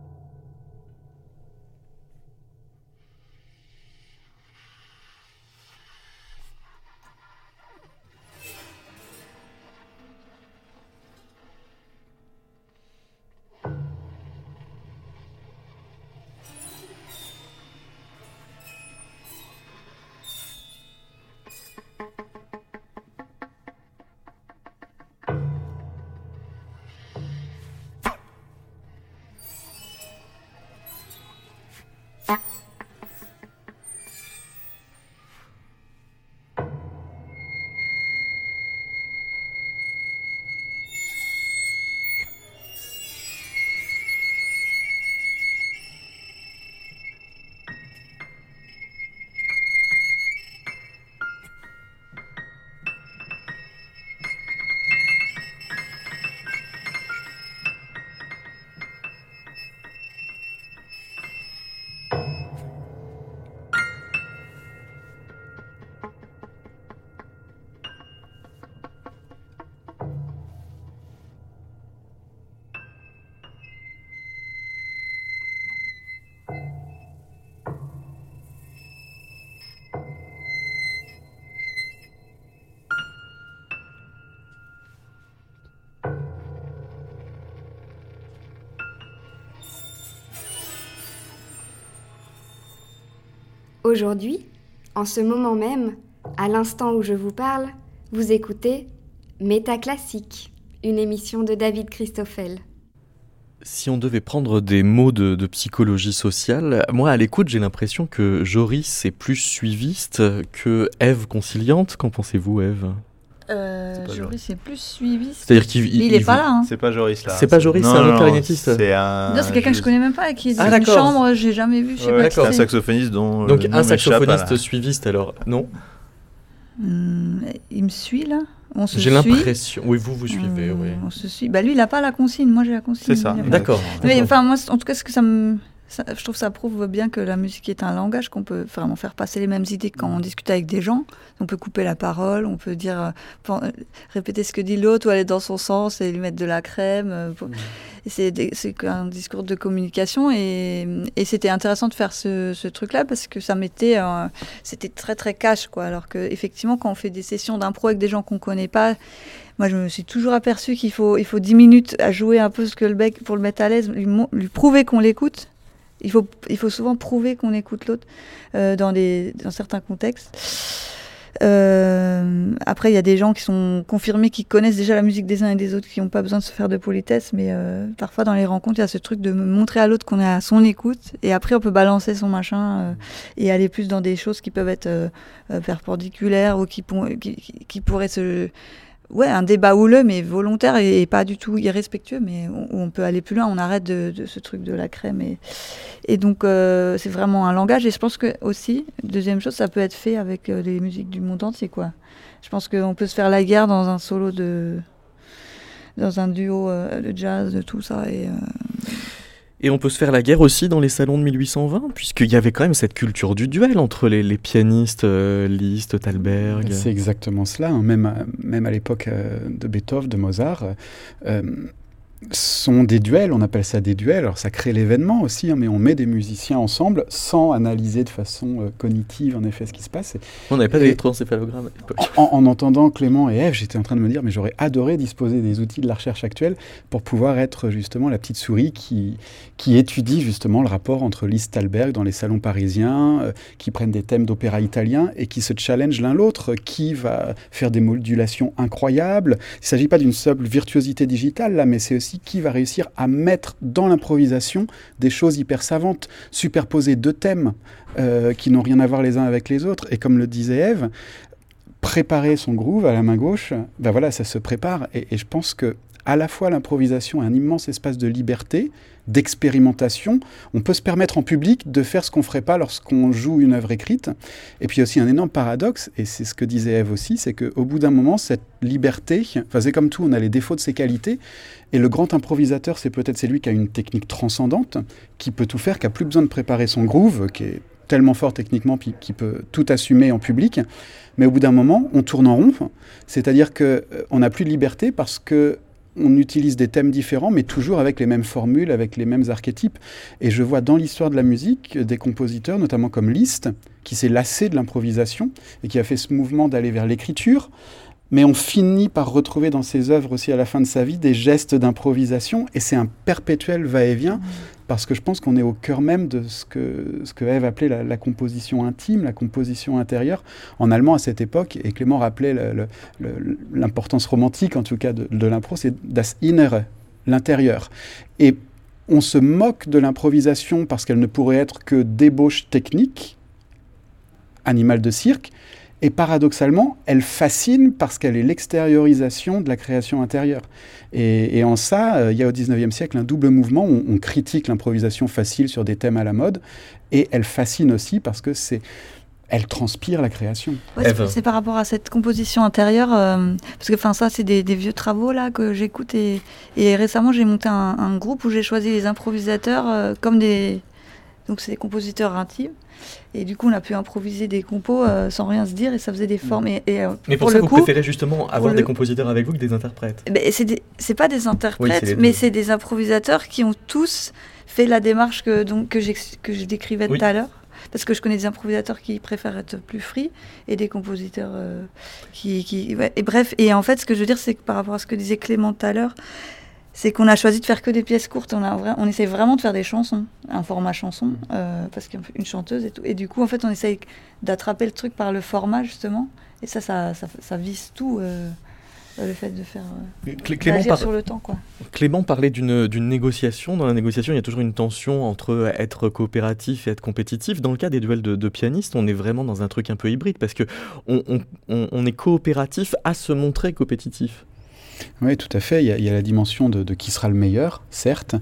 Aujourd'hui, en ce moment même, à l'instant où je vous parle, vous écoutez Métaclassique, une émission de David Christoffel.
Si on devait prendre des mots de, psychologie sociale, moi à l'écoute j'ai l'impression que Joris est plus suiviste que Eve conciliante. Qu'en pensez-vous Eve
euh, Joris c'est plus suivi.
C'est-à-dire qu'il il,
est pas là. Hein.
C'est pas Joris là.
C'est pas Joris, c'est un autre clarinettiste.
C'est un.
Non, c'est quelqu'un que je connais même pas, qui est dans une chambre, j'ai jamais vu. Je sais
pas. C'est un saxophoniste dont.
Donc un saxophoniste suiviste alors, non
hmm, Il me suit là?
J'ai l'impression. Oui, vous vous suivez. Hmm, oui.
On se suit. Bah lui, il a pas la consigne. Moi, j'ai la consigne.
C'est ça.
D'accord.
Mais enfin, moi, en tout cas, ce que ça me je trouve que ça prouve bien que la musique est un langage qu'on peut vraiment faire passer les mêmes idées quand on discute avec des gens. On peut couper la parole, on peut dire, euh, répéter ce que dit l'autre ou aller dans son sens et lui mettre de la crème. Euh, mmh. C'est un discours de communication et, c'était intéressant de faire ce, truc-là parce que ça mettait, c'était très très cash quoi. Alors que effectivement, quand on fait des sessions d'impro avec des gens qu'on connaît pas, moi, je me suis toujours aperçu qu'il faut, il faut 10 minutes à jouer un peu ce que le bec pour le mettre à l'aise, lui, lui prouver qu'on l'écoute. Il faut, il faut souvent prouver qu'on écoute l'autre euh, dans, certains contextes. Euh, après, il y a des gens qui sont confirmés, qui connaissent déjà la musique des uns et des autres, qui n'ont pas besoin de se faire de politesse, mais euh, parfois dans les rencontres, il y a ce truc de montrer à l'autre qu'on est à son écoute, et après on peut balancer son machin et aller plus dans des choses qui peuvent être perpendiculaires ou qui pourraient se ouais, un débat houleux, mais volontaire et, pas du tout irrespectueux, mais on, peut aller plus loin, on arrête de, ce truc de la crème. Et, donc, euh, c'est vraiment un langage. Et je pense que aussi, deuxième chose, ça peut être fait avec euh, les musiques du monde entier, quoi. Je pense qu'on peut se faire la guerre dans un solo de. dans un duo euh, de jazz, de tout ça. Et,
et on peut se faire la guerre aussi dans les salons de 1820, puisqu'il y avait quand même cette culture du duel entre les, pianistes euh, Liszt, Thalberg.
C'est exactement cela, hein. même, même à l'époque euh, de Beethoven, de Mozart. Euh, sont des duels, on appelle ça des duels, alors ça crée l'événement aussi, hein, mais on met des musiciens ensemble sans analyser de façon euh, cognitive en effet ce qui se passe.
On n'avait pas d'électroencéphalogramme à
l'époque. En, entendant Clément et Eve, j'étais en train de me dire, mais j'aurais adoré disposer des outils de la recherche actuelle pour pouvoir être justement la petite souris qui, qui étudie justement le rapport entre Liszt Thalberg dans les salons parisiens, euh, qui prennent des thèmes d'opéra italien et qui se challenge l'un l'autre, qui va faire des modulations incroyables. Il ne s'agit pas d'une simple virtuosité digitale là, mais c'est aussi qui va réussir à mettre dans l'improvisation des choses hyper savantes, superposer deux thèmes euh, qui n'ont rien à voir les uns avec les autres. Et comme le disait Eve, préparer son groove à la main gauche, ben voilà, ça se prépare. Et, et je pense que à la fois l'improvisation est un immense espace de liberté, d'expérimentation. On peut se permettre en public de faire ce qu'on ne ferait pas lorsqu'on joue une œuvre écrite. Et puis aussi un énorme paradoxe, et c'est ce que disait Eve aussi, c'est qu'au bout d'un moment, cette liberté, enfin c'est comme tout, on a les défauts de ses qualités, et le grand improvisateur, c'est peut-être celui qui a une technique transcendante, qui peut tout faire, qui a plus besoin de préparer son groove, qui est tellement fort techniquement, puis qui peut tout assumer en public. Mais au bout d'un moment, on tourne en rond, c'est-à-dire qu'on euh, n'a plus de liberté parce que on utilise des thèmes différents, mais toujours avec les mêmes formules, avec les mêmes archétypes. Et je vois dans l'histoire de la musique des compositeurs, notamment comme Liszt, qui s'est lassé de l'improvisation et qui a fait ce mouvement d'aller vers l'écriture. Mais on finit par retrouver dans ses œuvres aussi à la fin de sa vie des gestes d'improvisation, et c'est un perpétuel va-et-vient. Mmh parce que je pense qu'on est au cœur même de ce que, ce que Eve appelait la, composition intime, la composition intérieure, en allemand à cette époque, et Clément rappelait l'importance romantique, en tout cas, de, de l'impro, c'est das Innere, l'intérieur. Et on se moque de l'improvisation parce qu'elle ne pourrait être que débauche technique, animal de cirque, et paradoxalement, elle fascine parce qu'elle est l'extériorisation de la création intérieure. Et, en ça, euh, il y a au 19e siècle un double mouvement. On, on critique l'improvisation facile sur des thèmes à la mode, et elle fascine aussi parce que c'est elle transpire la création.
c'est par rapport à cette composition intérieure, euh, parce que enfin ça c'est des, vieux travaux là que j'écoute et, récemment j'ai monté un, groupe où j'ai choisi les improvisateurs euh, comme des donc c'est des compositeurs intimes et du coup, on a pu improviser des compos euh, sans rien se dire et ça faisait des formes. Et,
euh, mais pour, ça, vous préférez justement avoir des compositeurs avec vous que des interprètes?
C'est pas des interprètes, mais c'est des improvisateurs qui ont tous fait la démarche que, donc, que, que je décrivais tout à l'heure. Parce que je connais des improvisateurs qui préfèrent être plus free et des compositeurs euh, qui. qui Et bref, et en fait, ce que je veux dire, c'est que par rapport à ce que disait Clément tout à l'heure, c'est qu'on a choisi de faire que des pièces courtes. On, a, on essaie vraiment de faire des chansons, un format chanson, mm. euh, parce qu'une chanteuse et tout. Et du coup, en fait, on essaye d'attraper le truc par le format, justement. Et ça, ça, ça, vise tout. Euh, le fait de faire euh, Clément sur le temps. Quoi.
Clément parlait d'une négociation. Dans la négociation, il y a toujours une tension entre être coopératif et être compétitif. Dans le cas des duels de, pianistes, on est vraiment dans un truc un peu hybride parce que on, on est coopératif à se montrer compétitif.
Oui, tout à fait. Il y a, la dimension de, qui sera le meilleur, certes,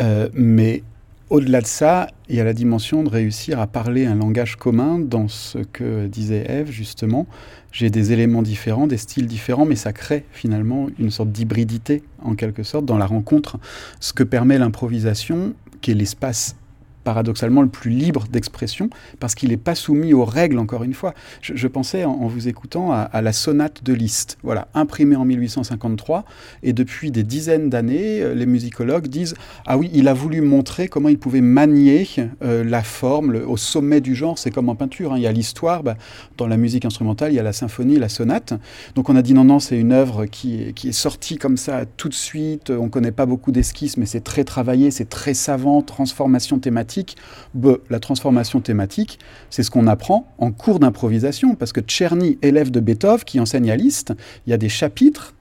euh, mais au-delà de ça, il y a la dimension de réussir à parler un langage commun dans ce que disait Eve, justement. J'ai des éléments différents, des styles différents, mais ça crée finalement une sorte d'hybridité, en quelque sorte, dans la rencontre. Ce que permet l'improvisation, qui est l'espace paradoxalement le plus libre d'expression, parce qu'il n'est pas soumis aux règles, encore une fois. Je, pensais, en, vous écoutant, à, la sonate de Liszt, voilà, imprimée en 1853, et depuis des dizaines d'années, euh, les musicologues disent « Ah oui, il a voulu montrer comment il pouvait manier euh, la forme au sommet du genre, c'est comme en peinture, hein. il y a l'histoire, bah, dans la musique instrumentale, il y a la symphonie, la sonate. Donc on a dit non, non, c'est une œuvre qui, qui est sortie comme ça tout de suite, on ne connaît pas beaucoup d'esquisses, mais c'est très travaillé, c'est très savant, transformation thématique, la transformation thématique, c'est ce qu'on apprend en cours d'improvisation, parce que Tcherny, élève de Beethoven, qui enseigne à Liszt, il y a des chapitres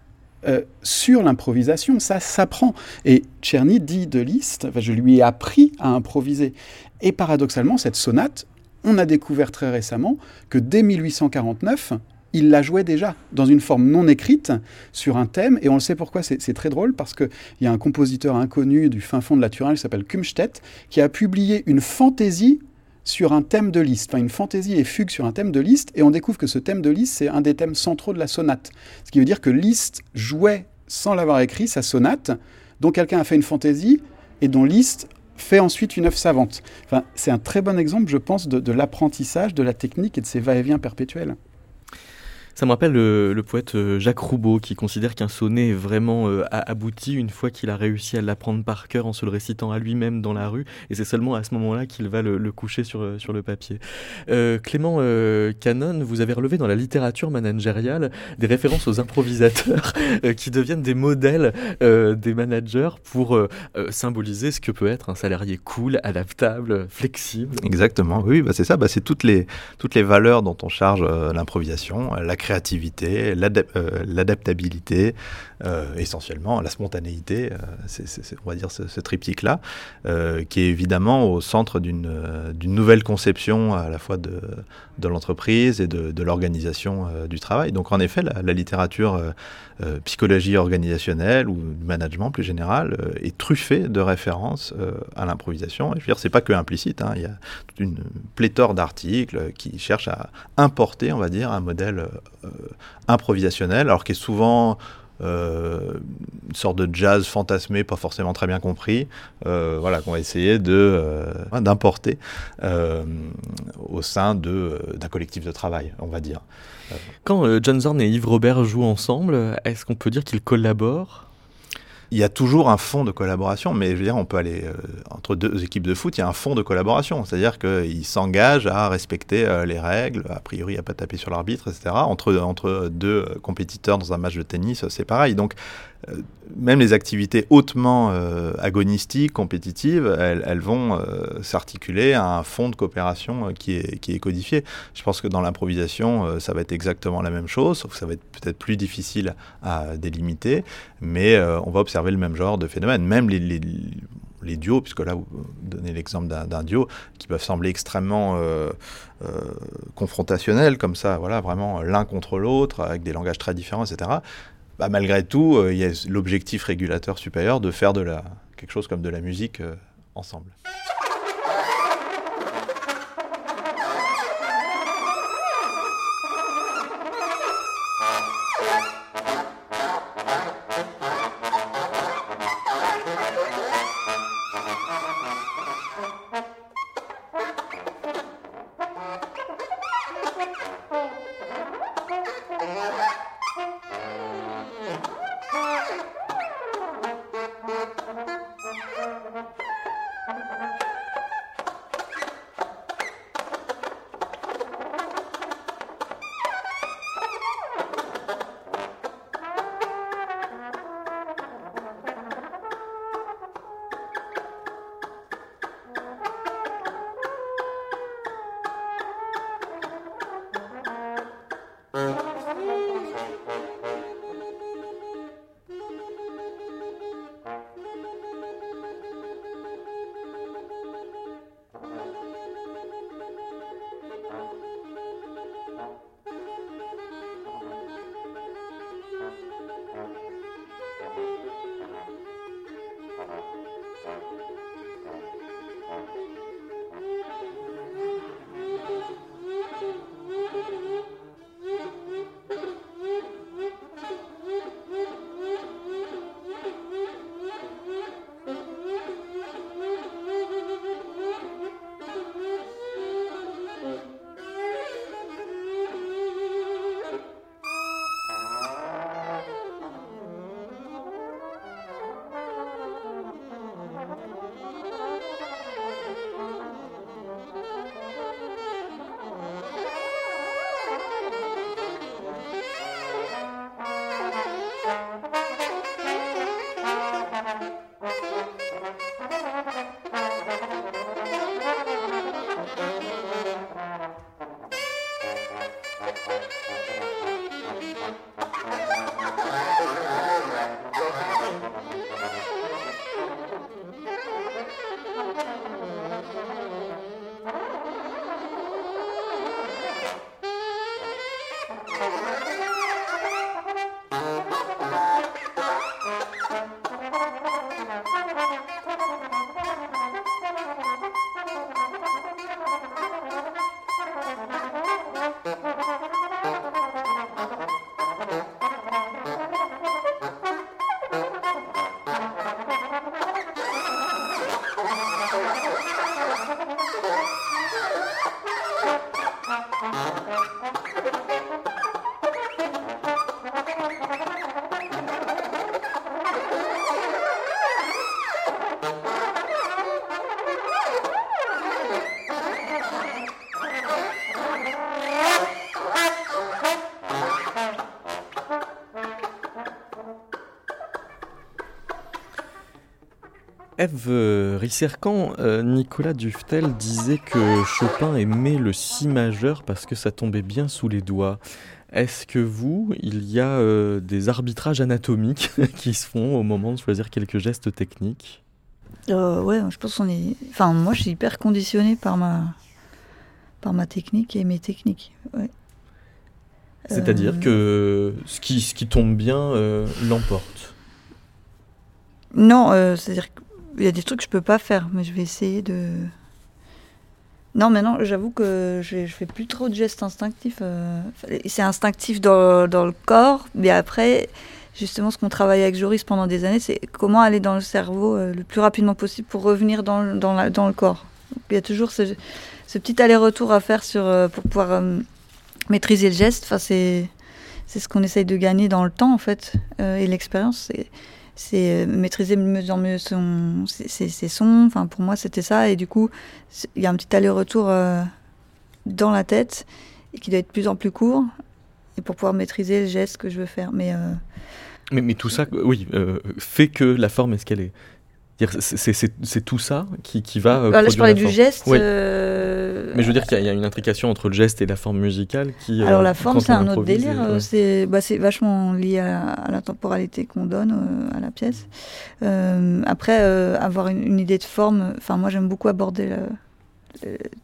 euh, sur l'improvisation, ça s'apprend. Et Tcherny dit de Liszt, je lui ai appris à improviser. Et paradoxalement, cette sonate, on a découvert très récemment que dès 1849, il la jouait déjà dans une forme non écrite sur un thème, et on le sait pourquoi, c'est très drôle, parce qu'il y a un compositeur inconnu du fin fond de la qui s'appelle Kumstedt, qui a publié une fantaisie sur un thème de Liszt, enfin une fantaisie et fugue sur un thème de Liszt, et on découvre que ce thème de Liszt, c'est un des thèmes centraux de la sonate. Ce qui veut dire que Liszt jouait, sans l'avoir écrit, sa sonate, dont quelqu'un a fait une fantaisie, et dont Liszt fait ensuite une œuvre savante. Enfin, c'est un très bon exemple, je pense, de, de l'apprentissage, de la technique et de ses va-et-vient perpétuels.
Ça me rappelle le, poète euh, Jacques Roubaud qui considère qu'un sonnet est vraiment euh, abouti une fois qu'il a réussi à l'apprendre par cœur en se le récitant à lui-même dans la rue. Et c'est seulement à ce moment-là qu'il va le, coucher sur, euh, sur le papier. Clément Canon, vous avez relevé dans la littérature managériale des références aux improvisateurs qui deviennent des modèles des managers pour symboliser ce que peut être un salarié cool, adaptable, flexible.
Exactement, oui, bah c'est ça, bah c'est toutes les, toutes les valeurs dont on charge l'improvisation, la créativité, euh, l'adaptabilité, euh, essentiellement la spontanéité, euh, c'est, on va dire ce, triptyque-là, qui est évidemment au centre d'une, nouvelle conception à la fois de, l'entreprise et de, l'organisation du travail. Donc en effet, la, littérature psychologie organisationnelle ou management plus général est truffée de références à l'improvisation. Je veux dire, c'est pas que implicite, hein. il y a toute une pléthore d'articles qui cherchent à importer, on va dire, un modèle euh, improvisationnel, alors qui est souvent euh, une sorte de jazz fantasmé, pas forcément très bien compris, euh, voilà, qu'on va essayer de d'importer au sein d'un collectif de travail, on va dire.
Quand John Zorn et Yves Robert jouent ensemble, est-ce qu'on peut dire qu'ils collaborent?
Il y a toujours un fond de collaboration, mais je veux dire, on peut aller euh, entre deux équipes de foot, il y a un fond de collaboration, c'est-à-dire qu'ils s'engagent à respecter euh, les règles, a priori à pas taper sur l'arbitre, etc. Entre, entre deux compétiteurs dans un match de tennis, c'est pareil. Donc euh, même les activités hautement euh, agonistiques, compétitives, elles, vont euh, s'articuler à un fond de coopération qui, est, codifié. Je pense que dans l'improvisation, ça va être exactement la même chose, sauf que ça va être peut-être plus difficile à délimiter, mais on va observer le même genre de phénomène. Même les duos, puisque là vous donnez l'exemple d'un duo, qui peuvent sembler extrêmement confrontationnels, comme ça, voilà, vraiment l'un contre l'autre, avec des langages très différents, etc. Bah, malgré tout, euh, il y a l'objectif régulateur supérieur de faire de la, quelque chose comme de la musique euh, ensemble.
Eve Rissercan, Nicolas Duftel disait que Chopin aimait le si majeur parce que ça tombait bien sous les doigts. Est-ce que vous, il y a des arbitrages anatomiques qui se font au moment de choisir quelques gestes techniques?
Euh, Ouais, je pense qu'on est. Enfin, moi, je suis hyper conditionné par ma par ma technique et mes techniques.
C'est-à-dire que ce qui, ce qui tombe bien l'emporte?
Non, c'est-à-dire qu'il y a des trucs que je peux pas faire, mais je vais essayer de. Non, maintenant, j'avoue que je, je fais plus trop de gestes instinctifs. Euh, c'est instinctif dans, dans, le corps, mais après, justement, ce qu'on travaille avec Joris pendant des années, c'est comment aller dans le cerveau euh, le plus rapidement possible pour revenir dans, dans, la, dans le corps. il y a toujours ce, petit aller-retour à faire euh, pour pouvoir maîtriser le geste. Enfin, c'est ce qu'on essaye de gagner dans le temps, en fait, et l'expérience. C'est euh, maîtriser mieux en mieux son, ses, sons. Enfin, pour moi, c'était ça. Et du coup, il y a un petit aller-retour euh, dans la tête et qui doit être de plus en plus court et pour pouvoir maîtriser le geste que je veux faire. Mais, euh,
mais, tout ça, oui, fait que la forme est ce qu'elle est. C'est tout ça qui, qui va.
là, je parlais du geste.
Euh, Mais je veux dire qu'il y, a une intrication entre le geste et la forme musicale qui.
Euh, Alors la forme, c'est un autre délire. Euh, bah, c'est vachement lié à, la temporalité qu'on donne à la pièce. après, avoir une, idée de forme. Enfin, moi, j'aime beaucoup aborder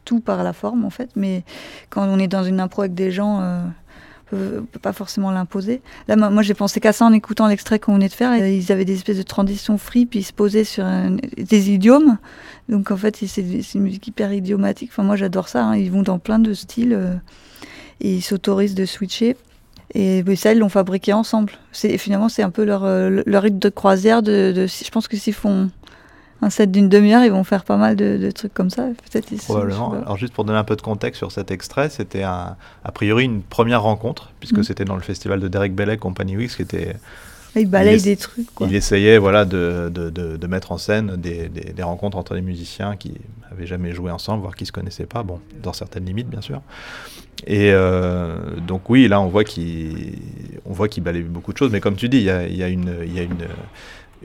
tout par la forme, en fait. Mais quand on est dans une impro avec des gens peut, pas forcément l'imposer. Là, moi, j'ai pensé qu'à ça en écoutant l'extrait qu'on venait de faire. Ils avaient des espèces de transitions free, puis ils se posaient sur des idiomes. Donc en fait, c'est une musique hyper idiomatique. Enfin, moi, j'adore ça. Hein. Ils vont dans plein de styles euh, et ils s'autorisent de switcher. Et ça, ils l'ont fabriqué ensemble. Finalement, c'est un peu leur, euh, leur rythme de croisière. De, de je pense que s'ils font un set d'une demi-heure, ils vont faire pas mal de, trucs comme ça. Peut-être
Probablement. Alors juste pour donner un peu de contexte sur cet extrait, c'était a priori une première rencontre, puisque mm. c'était dans le festival de Derek Bellet Company Weeks, qui était...
Il balaye des trucs.
Il essayait voilà, de, de, de, mettre en scène des, des, rencontres entre des musiciens qui n'avaient jamais joué ensemble, voire qui ne se connaissaient pas, bon, dans certaines limites bien sûr. Et euh, donc oui, là on voit qu'il qu balaye beaucoup de choses, mais comme tu dis, il y a, y a, une, y a une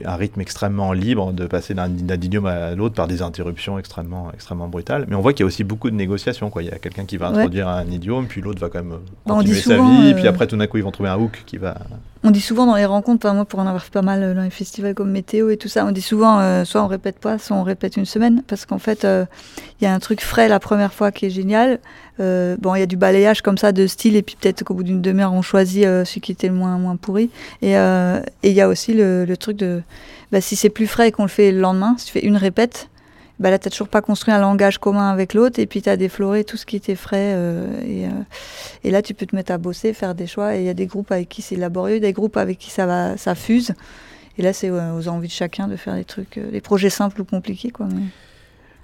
un rythme extrêmement libre de passer d'un idiome à l'autre par des interruptions extrêmement, extrêmement brutales. Mais on voit qu'il y a aussi beaucoup de négociations. Quoi. Il y a quelqu'un qui va introduire un idiome, puis l'autre va quand même bah, continuer sa vie, et puis euh, après tout d'un coup ils vont trouver un hook qui va...
On dit souvent dans les rencontres, moi pour en avoir fait pas mal euh, dans les festivals comme Météo et tout ça, on dit souvent euh, soit on répète pas, soit on répète une semaine, parce qu'en fait il y a un truc frais la première fois qui est génial. bon, il y a du balayage comme ça de style, et puis peut-être qu'au bout d'une demi-heure on choisit celui qui était le moins, moins pourri. Et il y a aussi le, le truc de bah, si c'est plus frais et qu'on le fait le lendemain, si tu fais une répète, bah là, tu n'as toujours pas construit un langage commun avec l'autre, et puis tu as défloré tout ce qui était frais. Euh, et, euh, et, là, tu peux te mettre à bosser, faire des choix. Et il y a des groupes avec qui c'est laborieux, des groupes avec qui ça, va, ça fuse. Et là, c'est aux envies de chacun de faire des trucs, euh, des projets simples ou compliqués. Quoi,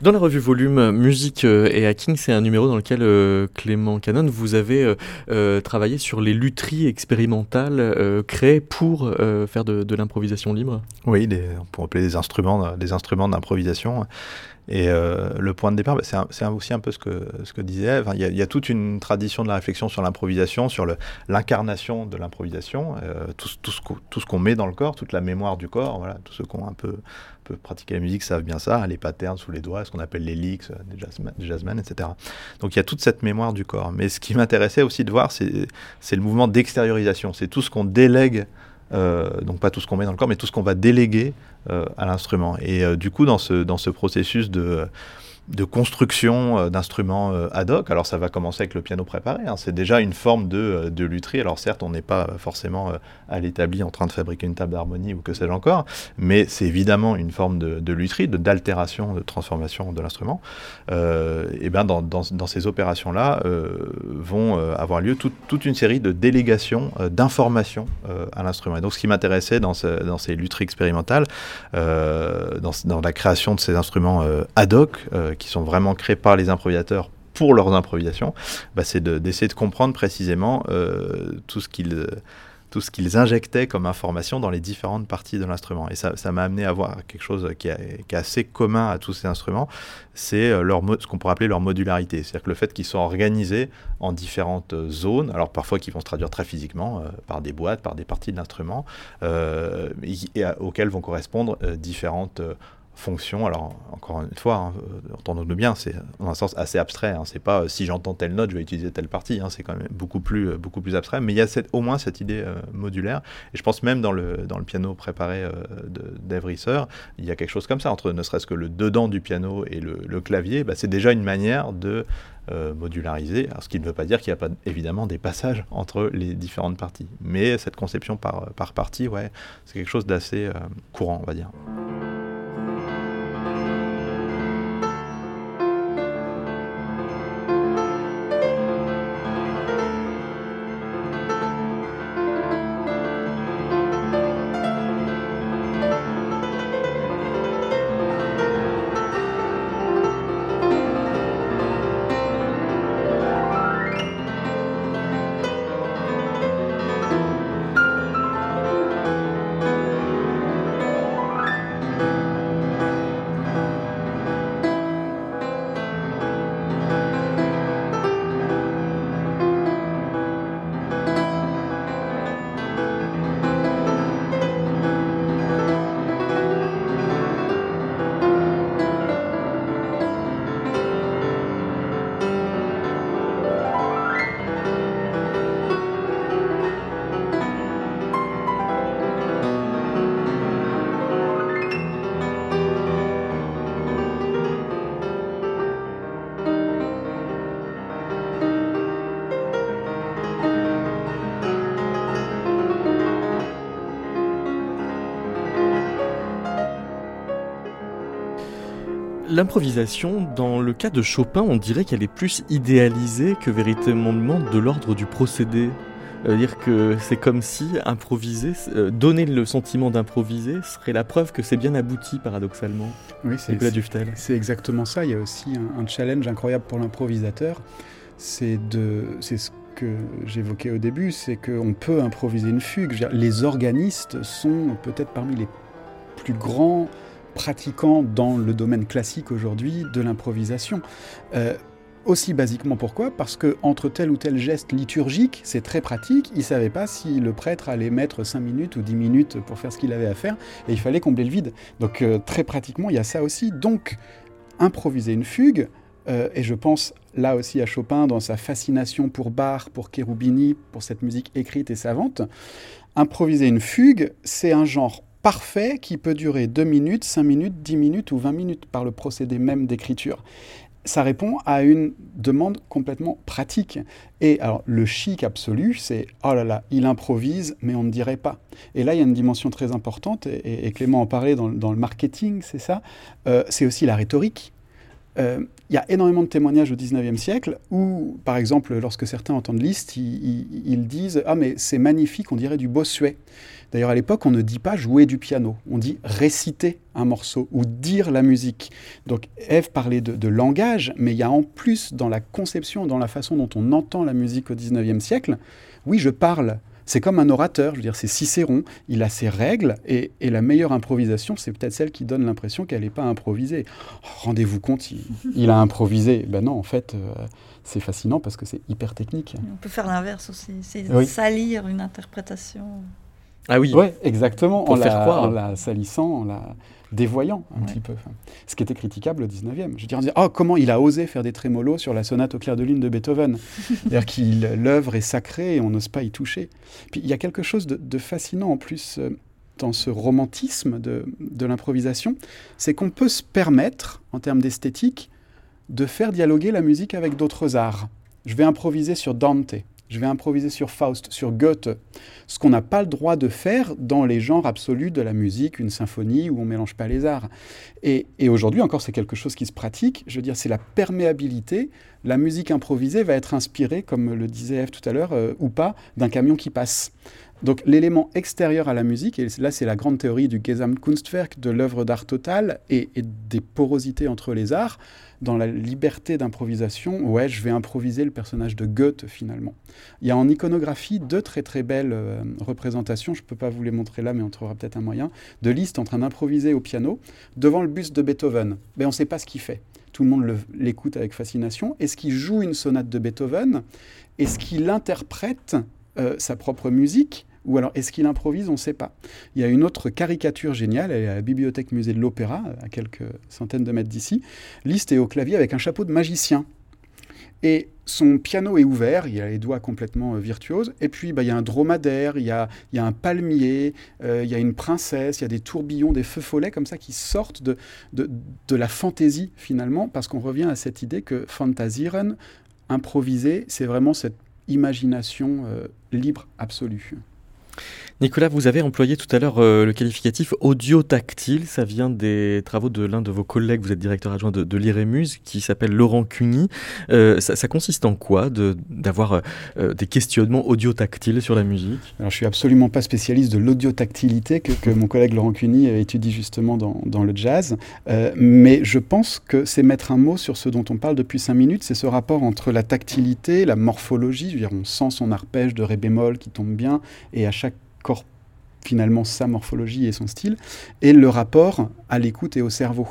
dans la revue Volume Musique euh, et Hacking, c'est un numéro dans lequel euh, Clément Canon, vous avez euh, travaillé sur les lutheries expérimentales créées pour faire de, l'improvisation libre?
Oui, on pourrait appeler des instruments, des instruments d'improvisation. Et le point de départ, bah, c'est aussi un peu ce que, disait Eve. Il y, a, toute une tradition de la réflexion sur l'improvisation, sur l'incarnation de l'improvisation, tout, tout, ce qu'on met dans le corps, toute la mémoire du corps, voilà, tout ce qu'on un peu pratiquer la musique savent bien ça, les patterns sous les doigts, ce qu'on appelle les licks, des jazzmen, jazzman, etc. Donc il y a toute cette mémoire du corps. Mais ce qui m'intéressait aussi de voir, c'est le mouvement d'extériorisation. C'est tout ce qu'on délègue, euh, donc pas tout ce qu'on met dans le corps, mais tout ce qu'on va déléguer euh, à l'instrument. Et euh, du coup, dans ce, dans ce processus de de construction euh, d'instruments euh, ad hoc. Alors ça va commencer avec le piano préparé, hein. c'est déjà une forme de, euh, de lutherie. Alors certes, on n'est pas forcément à l'établi en train de fabriquer une table d'harmonie ou que sais-je encore, mais c'est évidemment une forme de, de d'altération, de, transformation de l'instrument. et bien dans, dans, ces opérations-là vont avoir lieu toute une série de délégations d'informations à l'instrument. Et donc ce qui m'intéressait dans, dans, ces lutheries expérimentales, dans, la création de ces instruments ad hoc, qui sont vraiment créés par les improvisateurs pour leurs improvisations, bah, c'est d'essayer de, comprendre précisément euh, tout ce qu'ils injectaient comme information dans les différentes parties de l'instrument. Et ça, m'a amené à voir quelque chose qui, est assez commun à tous ces instruments, c'est euh, ce qu'on pourrait appeler leur modularité. C'est-à-dire que le fait qu'ils soient organisés en différentes zones, alors parfois qui vont se traduire très physiquement, euh, par des boîtes, par des parties de l'instrument, et, auxquelles vont correspondre différentes fonction. Alors, encore une fois, hein, euh, entendons-nous bien, c'est dans un sens assez abstrait. Hein. c'est pas euh, si j'entends telle note, je vais utiliser telle partie. Hein. c'est quand même beaucoup plus, beaucoup plus abstrait. Mais il y a cette, au moins cette idée modulaire. Et je pense même dans le, dans le piano préparé d'Eve Risser, il y a quelque chose comme ça, entre ne serait-ce que le dedans du piano et le, clavier, bah, c'est déjà une manière de modulariser. Ce qui ne veut pas dire qu'il n'y a pas évidemment des passages entre les différentes parties. Mais cette conception par, par partie, ouais, c'est quelque chose d'assez courant, on va dire.
L'improvisation, dans le cas de Chopin, on dirait qu'elle est plus idéalisée que véritablement de l'ordre du procédé. Euh, dire que c'est comme si improviser, euh, donner le sentiment d'improviser serait la preuve que c'est bien abouti paradoxalement.
Oui, c'est C'est exactement ça. Il y a aussi un, challenge incroyable pour l'improvisateur. C'est de, c'est ce que j'évoquais au début, c'est qu'on peut improviser une fugue. les organistes sont peut-être parmi les plus grands pratiquant dans le domaine classique aujourd'hui de l'improvisation. Euh, aussi basiquement pourquoi? Parce que entre tel ou tel geste liturgique, c'est très pratique, il ne savait pas si le prêtre allait mettre 5 minutes ou 10 minutes pour faire ce qu'il avait à faire, et il fallait combler le vide. Donc euh, très pratiquement, il y a ça aussi. Donc, improviser une fugue, euh, et je pense là aussi à Chopin dans sa fascination pour Bach, pour Cherubini, pour cette musique écrite et savante, improviser une fugue, c'est un genre parfait qui peut durer 2 minutes, 5 minutes, 10 minutes ou 20 minutes par le procédé même d'écriture. Ça répond à une demande complètement pratique. Et alors, le chic absolu, c'est oh là là, il improvise, mais on ne dirait pas. Et là, il y a une dimension très importante, et, Clément en parlait dans, le marketing, c'est ça. Euh, c'est aussi la rhétorique. Euh, il y a énormément de témoignages au 19e siècle où, par exemple, lorsque certains entendent Liszt, ils, disent Ah, mais c'est magnifique, on dirait du Bossuet. D'ailleurs, à l'époque, on ne dit pas jouer du piano, on dit réciter un morceau ou dire la musique. Donc, Eve parlait de, langage, mais il y a en plus dans la conception, dans la façon dont on entend la musique au 19e siècle, oui, je parle. C'est comme un orateur, je veux dire, c'est Cicéron, il a ses règles, et, la meilleure improvisation, c'est peut-être celle qui donne l'impression qu'elle n'est pas improvisée. Oh, rendez-vous compte, il, a improvisé. Ben non, en fait, euh, c'est fascinant parce que c'est hyper technique.
On peut faire l'inverse aussi, c'est salir une interprétation.
Ah oui.
Ouais, exactement. en, faire la, en la salissant, en la dévoyant un petit peu. Ce qui était critiquable au 19e. Je veux dire, on disait, oh, comment il a osé faire des trémolos sur la sonate au clair de lune de Beethoven. C'est-à-dire que l'œuvre est sacrée et on n'ose pas y toucher. Puis il y a quelque chose de, fascinant en plus euh, dans ce romantisme de, de l'improvisation, c'est qu'on peut se permettre, en termes d'esthétique, de faire dialoguer la musique avec d'autres arts. Je vais improviser sur Dante je vais improviser sur Faust, sur Goethe, ce qu'on n'a pas le droit de faire dans les genres absolus de la musique, une symphonie où on ne mélange pas les arts. Et, aujourd'hui encore, c'est quelque chose qui se pratique. Je veux dire, c'est la perméabilité. La musique improvisée va être inspirée, comme le disait Eve tout à l'heure, euh, ou pas, d'un camion qui passe. Donc l'élément extérieur à la musique, et là c'est la grande théorie du Gesamtkunstwerk, de l'œuvre d'art totale et, des porosités entre les arts, dans la liberté d'improvisation, ouais, je vais improviser le personnage de Goethe finalement. Il y a en iconographie deux très très belles euh, représentations, je ne peux pas vous les montrer là, mais on trouvera peut-être un moyen, de Liszt en train d'improviser au piano devant le buste de Beethoven. Mais on ne sait pas ce qu'il fait. Tout le monde l'écoute avec fascination. Est-ce qu'il joue une sonate de Beethoven? Est-ce qu'il interprète euh, sa propre musique? Ou alors est-ce qu'il improvise? On ne sait pas. Il y a une autre caricature géniale, elle est à la Bibliothèque Musée de l'Opéra, à quelques centaines de mètres d'ici. Liszt est au clavier avec un chapeau de magicien. Et son piano est ouvert, il a les doigts complètement euh, virtuoses, et puis bah, il y a un dromadaire, il y a, un palmier, euh, il y a une princesse, il y a des tourbillons, des feux follets comme ça qui sortent de la fantaisie finalement, parce qu'on revient à cette idée que fantasieren, improviser, c'est vraiment cette imagination euh, libre absolue.
Nicolas, vous avez employé tout à l'heure euh, le qualificatif audio-tactile. Ça vient des travaux de l'un de vos collègues, vous êtes directeur adjoint de, de l'IREMUS, qui s'appelle Laurent Cuny. Euh, ça, consiste en quoi d'avoir euh, des questionnements audio-tactiles sur la musique?
Alors, je suis absolument pas spécialiste de l'audio-tactilité que, que, mon collègue Laurent Cuny étudie justement dans, dans le jazz. Euh, mais je pense que c'est mettre un mot sur ce dont on parle depuis cinq minutes. C'est ce rapport entre la tactilité, la morphologie. Je veux dire, on sent son arpège de ré bémol qui tombe bien, et à chaque corps finalement sa morphologie et son style, et le rapport à l'écoute et au cerveau.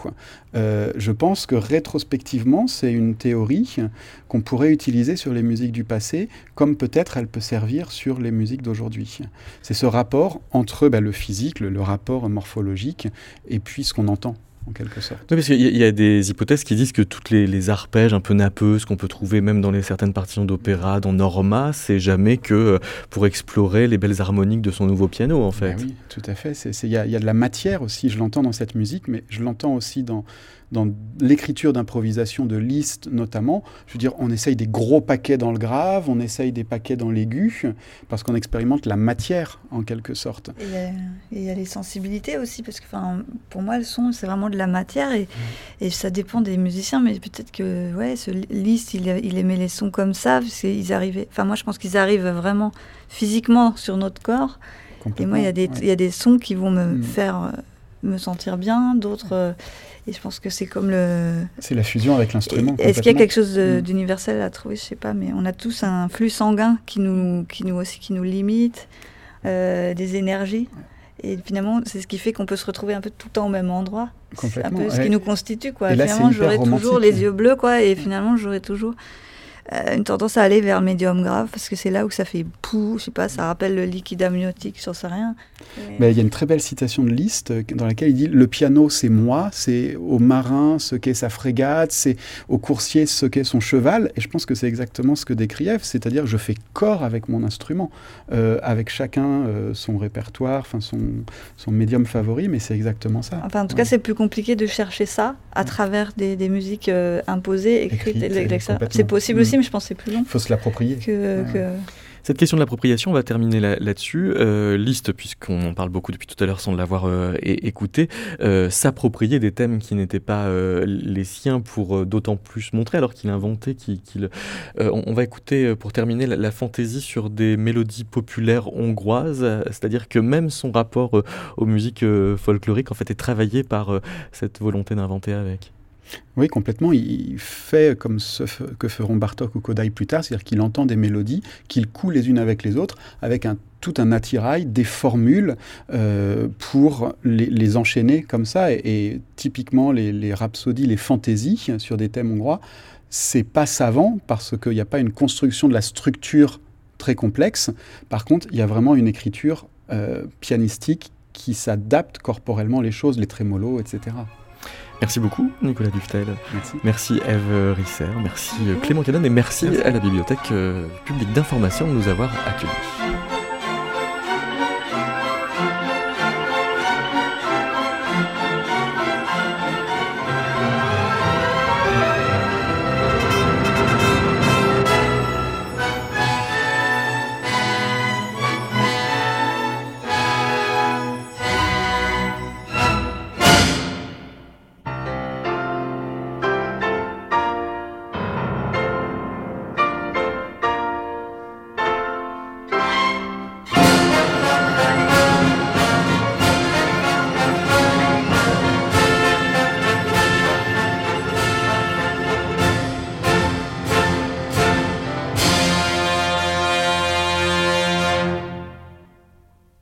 Euh, je pense que rétrospectivement, c'est une théorie qu'on pourrait utiliser sur les musiques du passé, comme peut-être elle peut servir sur les musiques d'aujourd'hui. C'est ce rapport entre ben, le physique, le rapport morphologique, et puis ce qu'on entend en quelque sorte.
Oui, parce qu'il y, y, a des hypothèses qui disent que toutes les, les arpèges un peu nappeuses qu'on peut trouver même dans les certaines partitions d'opéra, dans Norma, c'est jamais que euh, pour explorer les belles harmoniques de son nouveau piano, en fait.
Ben oui, tout à fait. Il y, y, a de la matière aussi, je l'entends dans cette musique, mais je l'entends aussi dans, dans l'écriture d'improvisation de Liszt notamment. Je veux dire, on essaye des gros paquets dans le grave, on essaye des paquets dans l'aigu, parce qu'on expérimente la matière en quelque sorte.
Et il y, a les sensibilités aussi, parce que pour moi, le son, c'est vraiment de la matière et, mmh. et, ça dépend des musiciens, mais peut-être que ouais, ce Liszt, il, il, aimait les sons comme ça, parce qu'ils arrivaient. Enfin, moi, je pense qu'ils arrivent vraiment physiquement sur notre corps. Et moi, il y, a des, ouais. y a des sons qui vont me mmh. faire euh, me sentir bien, d'autres. Euh, et je pense que c'est comme le.
C'est la fusion avec l'instrument.
Est-ce qu'il y a quelque chose d'universel à trouver? Je sais pas, mais on a tous un flux sanguin qui nous, qui nous aussi qui nous limite, euh, des énergies. Et finalement, c'est ce qui fait qu'on peut se retrouver un peu tout le temps au même endroit. C'est un peu ce qui nous constitue, quoi.
Et là,
finalement, j'aurais toujours les yeux bleus, quoi, et finalement, j'aurais toujours euh, une tendance à aller vers médium grave parce que c'est là où ça fait pou, je sais pas, ça rappelle le liquide amniotique, j'en sais rien.
Mais il y a une très belle citation de Liszt euh, dans laquelle il dit le piano c'est moi, c'est au marin ce qu'est sa frégate, c'est au coursier ce qu'est son cheval, et je pense que c'est exactement ce que décrit Ève, c'est-à-dire je fais corps avec mon instrument, euh, avec chacun euh, son répertoire, enfin son, son médium favori, mais c'est exactement ça.
Enfin, en tout ouais. cas, c'est plus compliqué de chercher ça à travers des, des musiques euh, imposées, écrites, écrites c'est possible mmh. aussi mais je pense que c'est plus long.
Il faut se l'approprier.
Que, ouais. que...
Cette question de l'appropriation, on va terminer là-dessus. Là euh, Liste, puisqu'on en parle beaucoup depuis tout à l'heure sans l'avoir euh, écouté, euh, s'approprier des thèmes qui n'étaient pas euh, les siens pour d'autant plus montrer, alors qu'il inventait. Qu qu on, on, va écouter, pour terminer, la, la, fantaisie sur des mélodies populaires hongroises, c'est-à-dire que même son rapport aux musiques folkloriques, en fait, est travaillé par cette volonté d'inventer avec.
Oui, complètement. Il fait comme ce que feront Bartok ou Kodai plus tard, c'est-à-dire qu'il entend des mélodies, qu'il coule les unes avec les autres, avec un, tout un attirail, des formules euh, pour les, enchaîner comme ça. Et, typiquement, les, les, rhapsodies, les fantaisies sur des thèmes hongrois, c'est pas savant parce qu'il n'y a pas une construction de la structure très complexe. Par contre, il y a vraiment une écriture euh, pianistique qui s'adapte corporellement les choses, les trémolos, etc.
Merci beaucoup, Nicolas Duftel.
Merci.
Merci Eve Risser, merci Clément Canon et merci à la Bibliothèque publique d'information de nous avoir accueillis.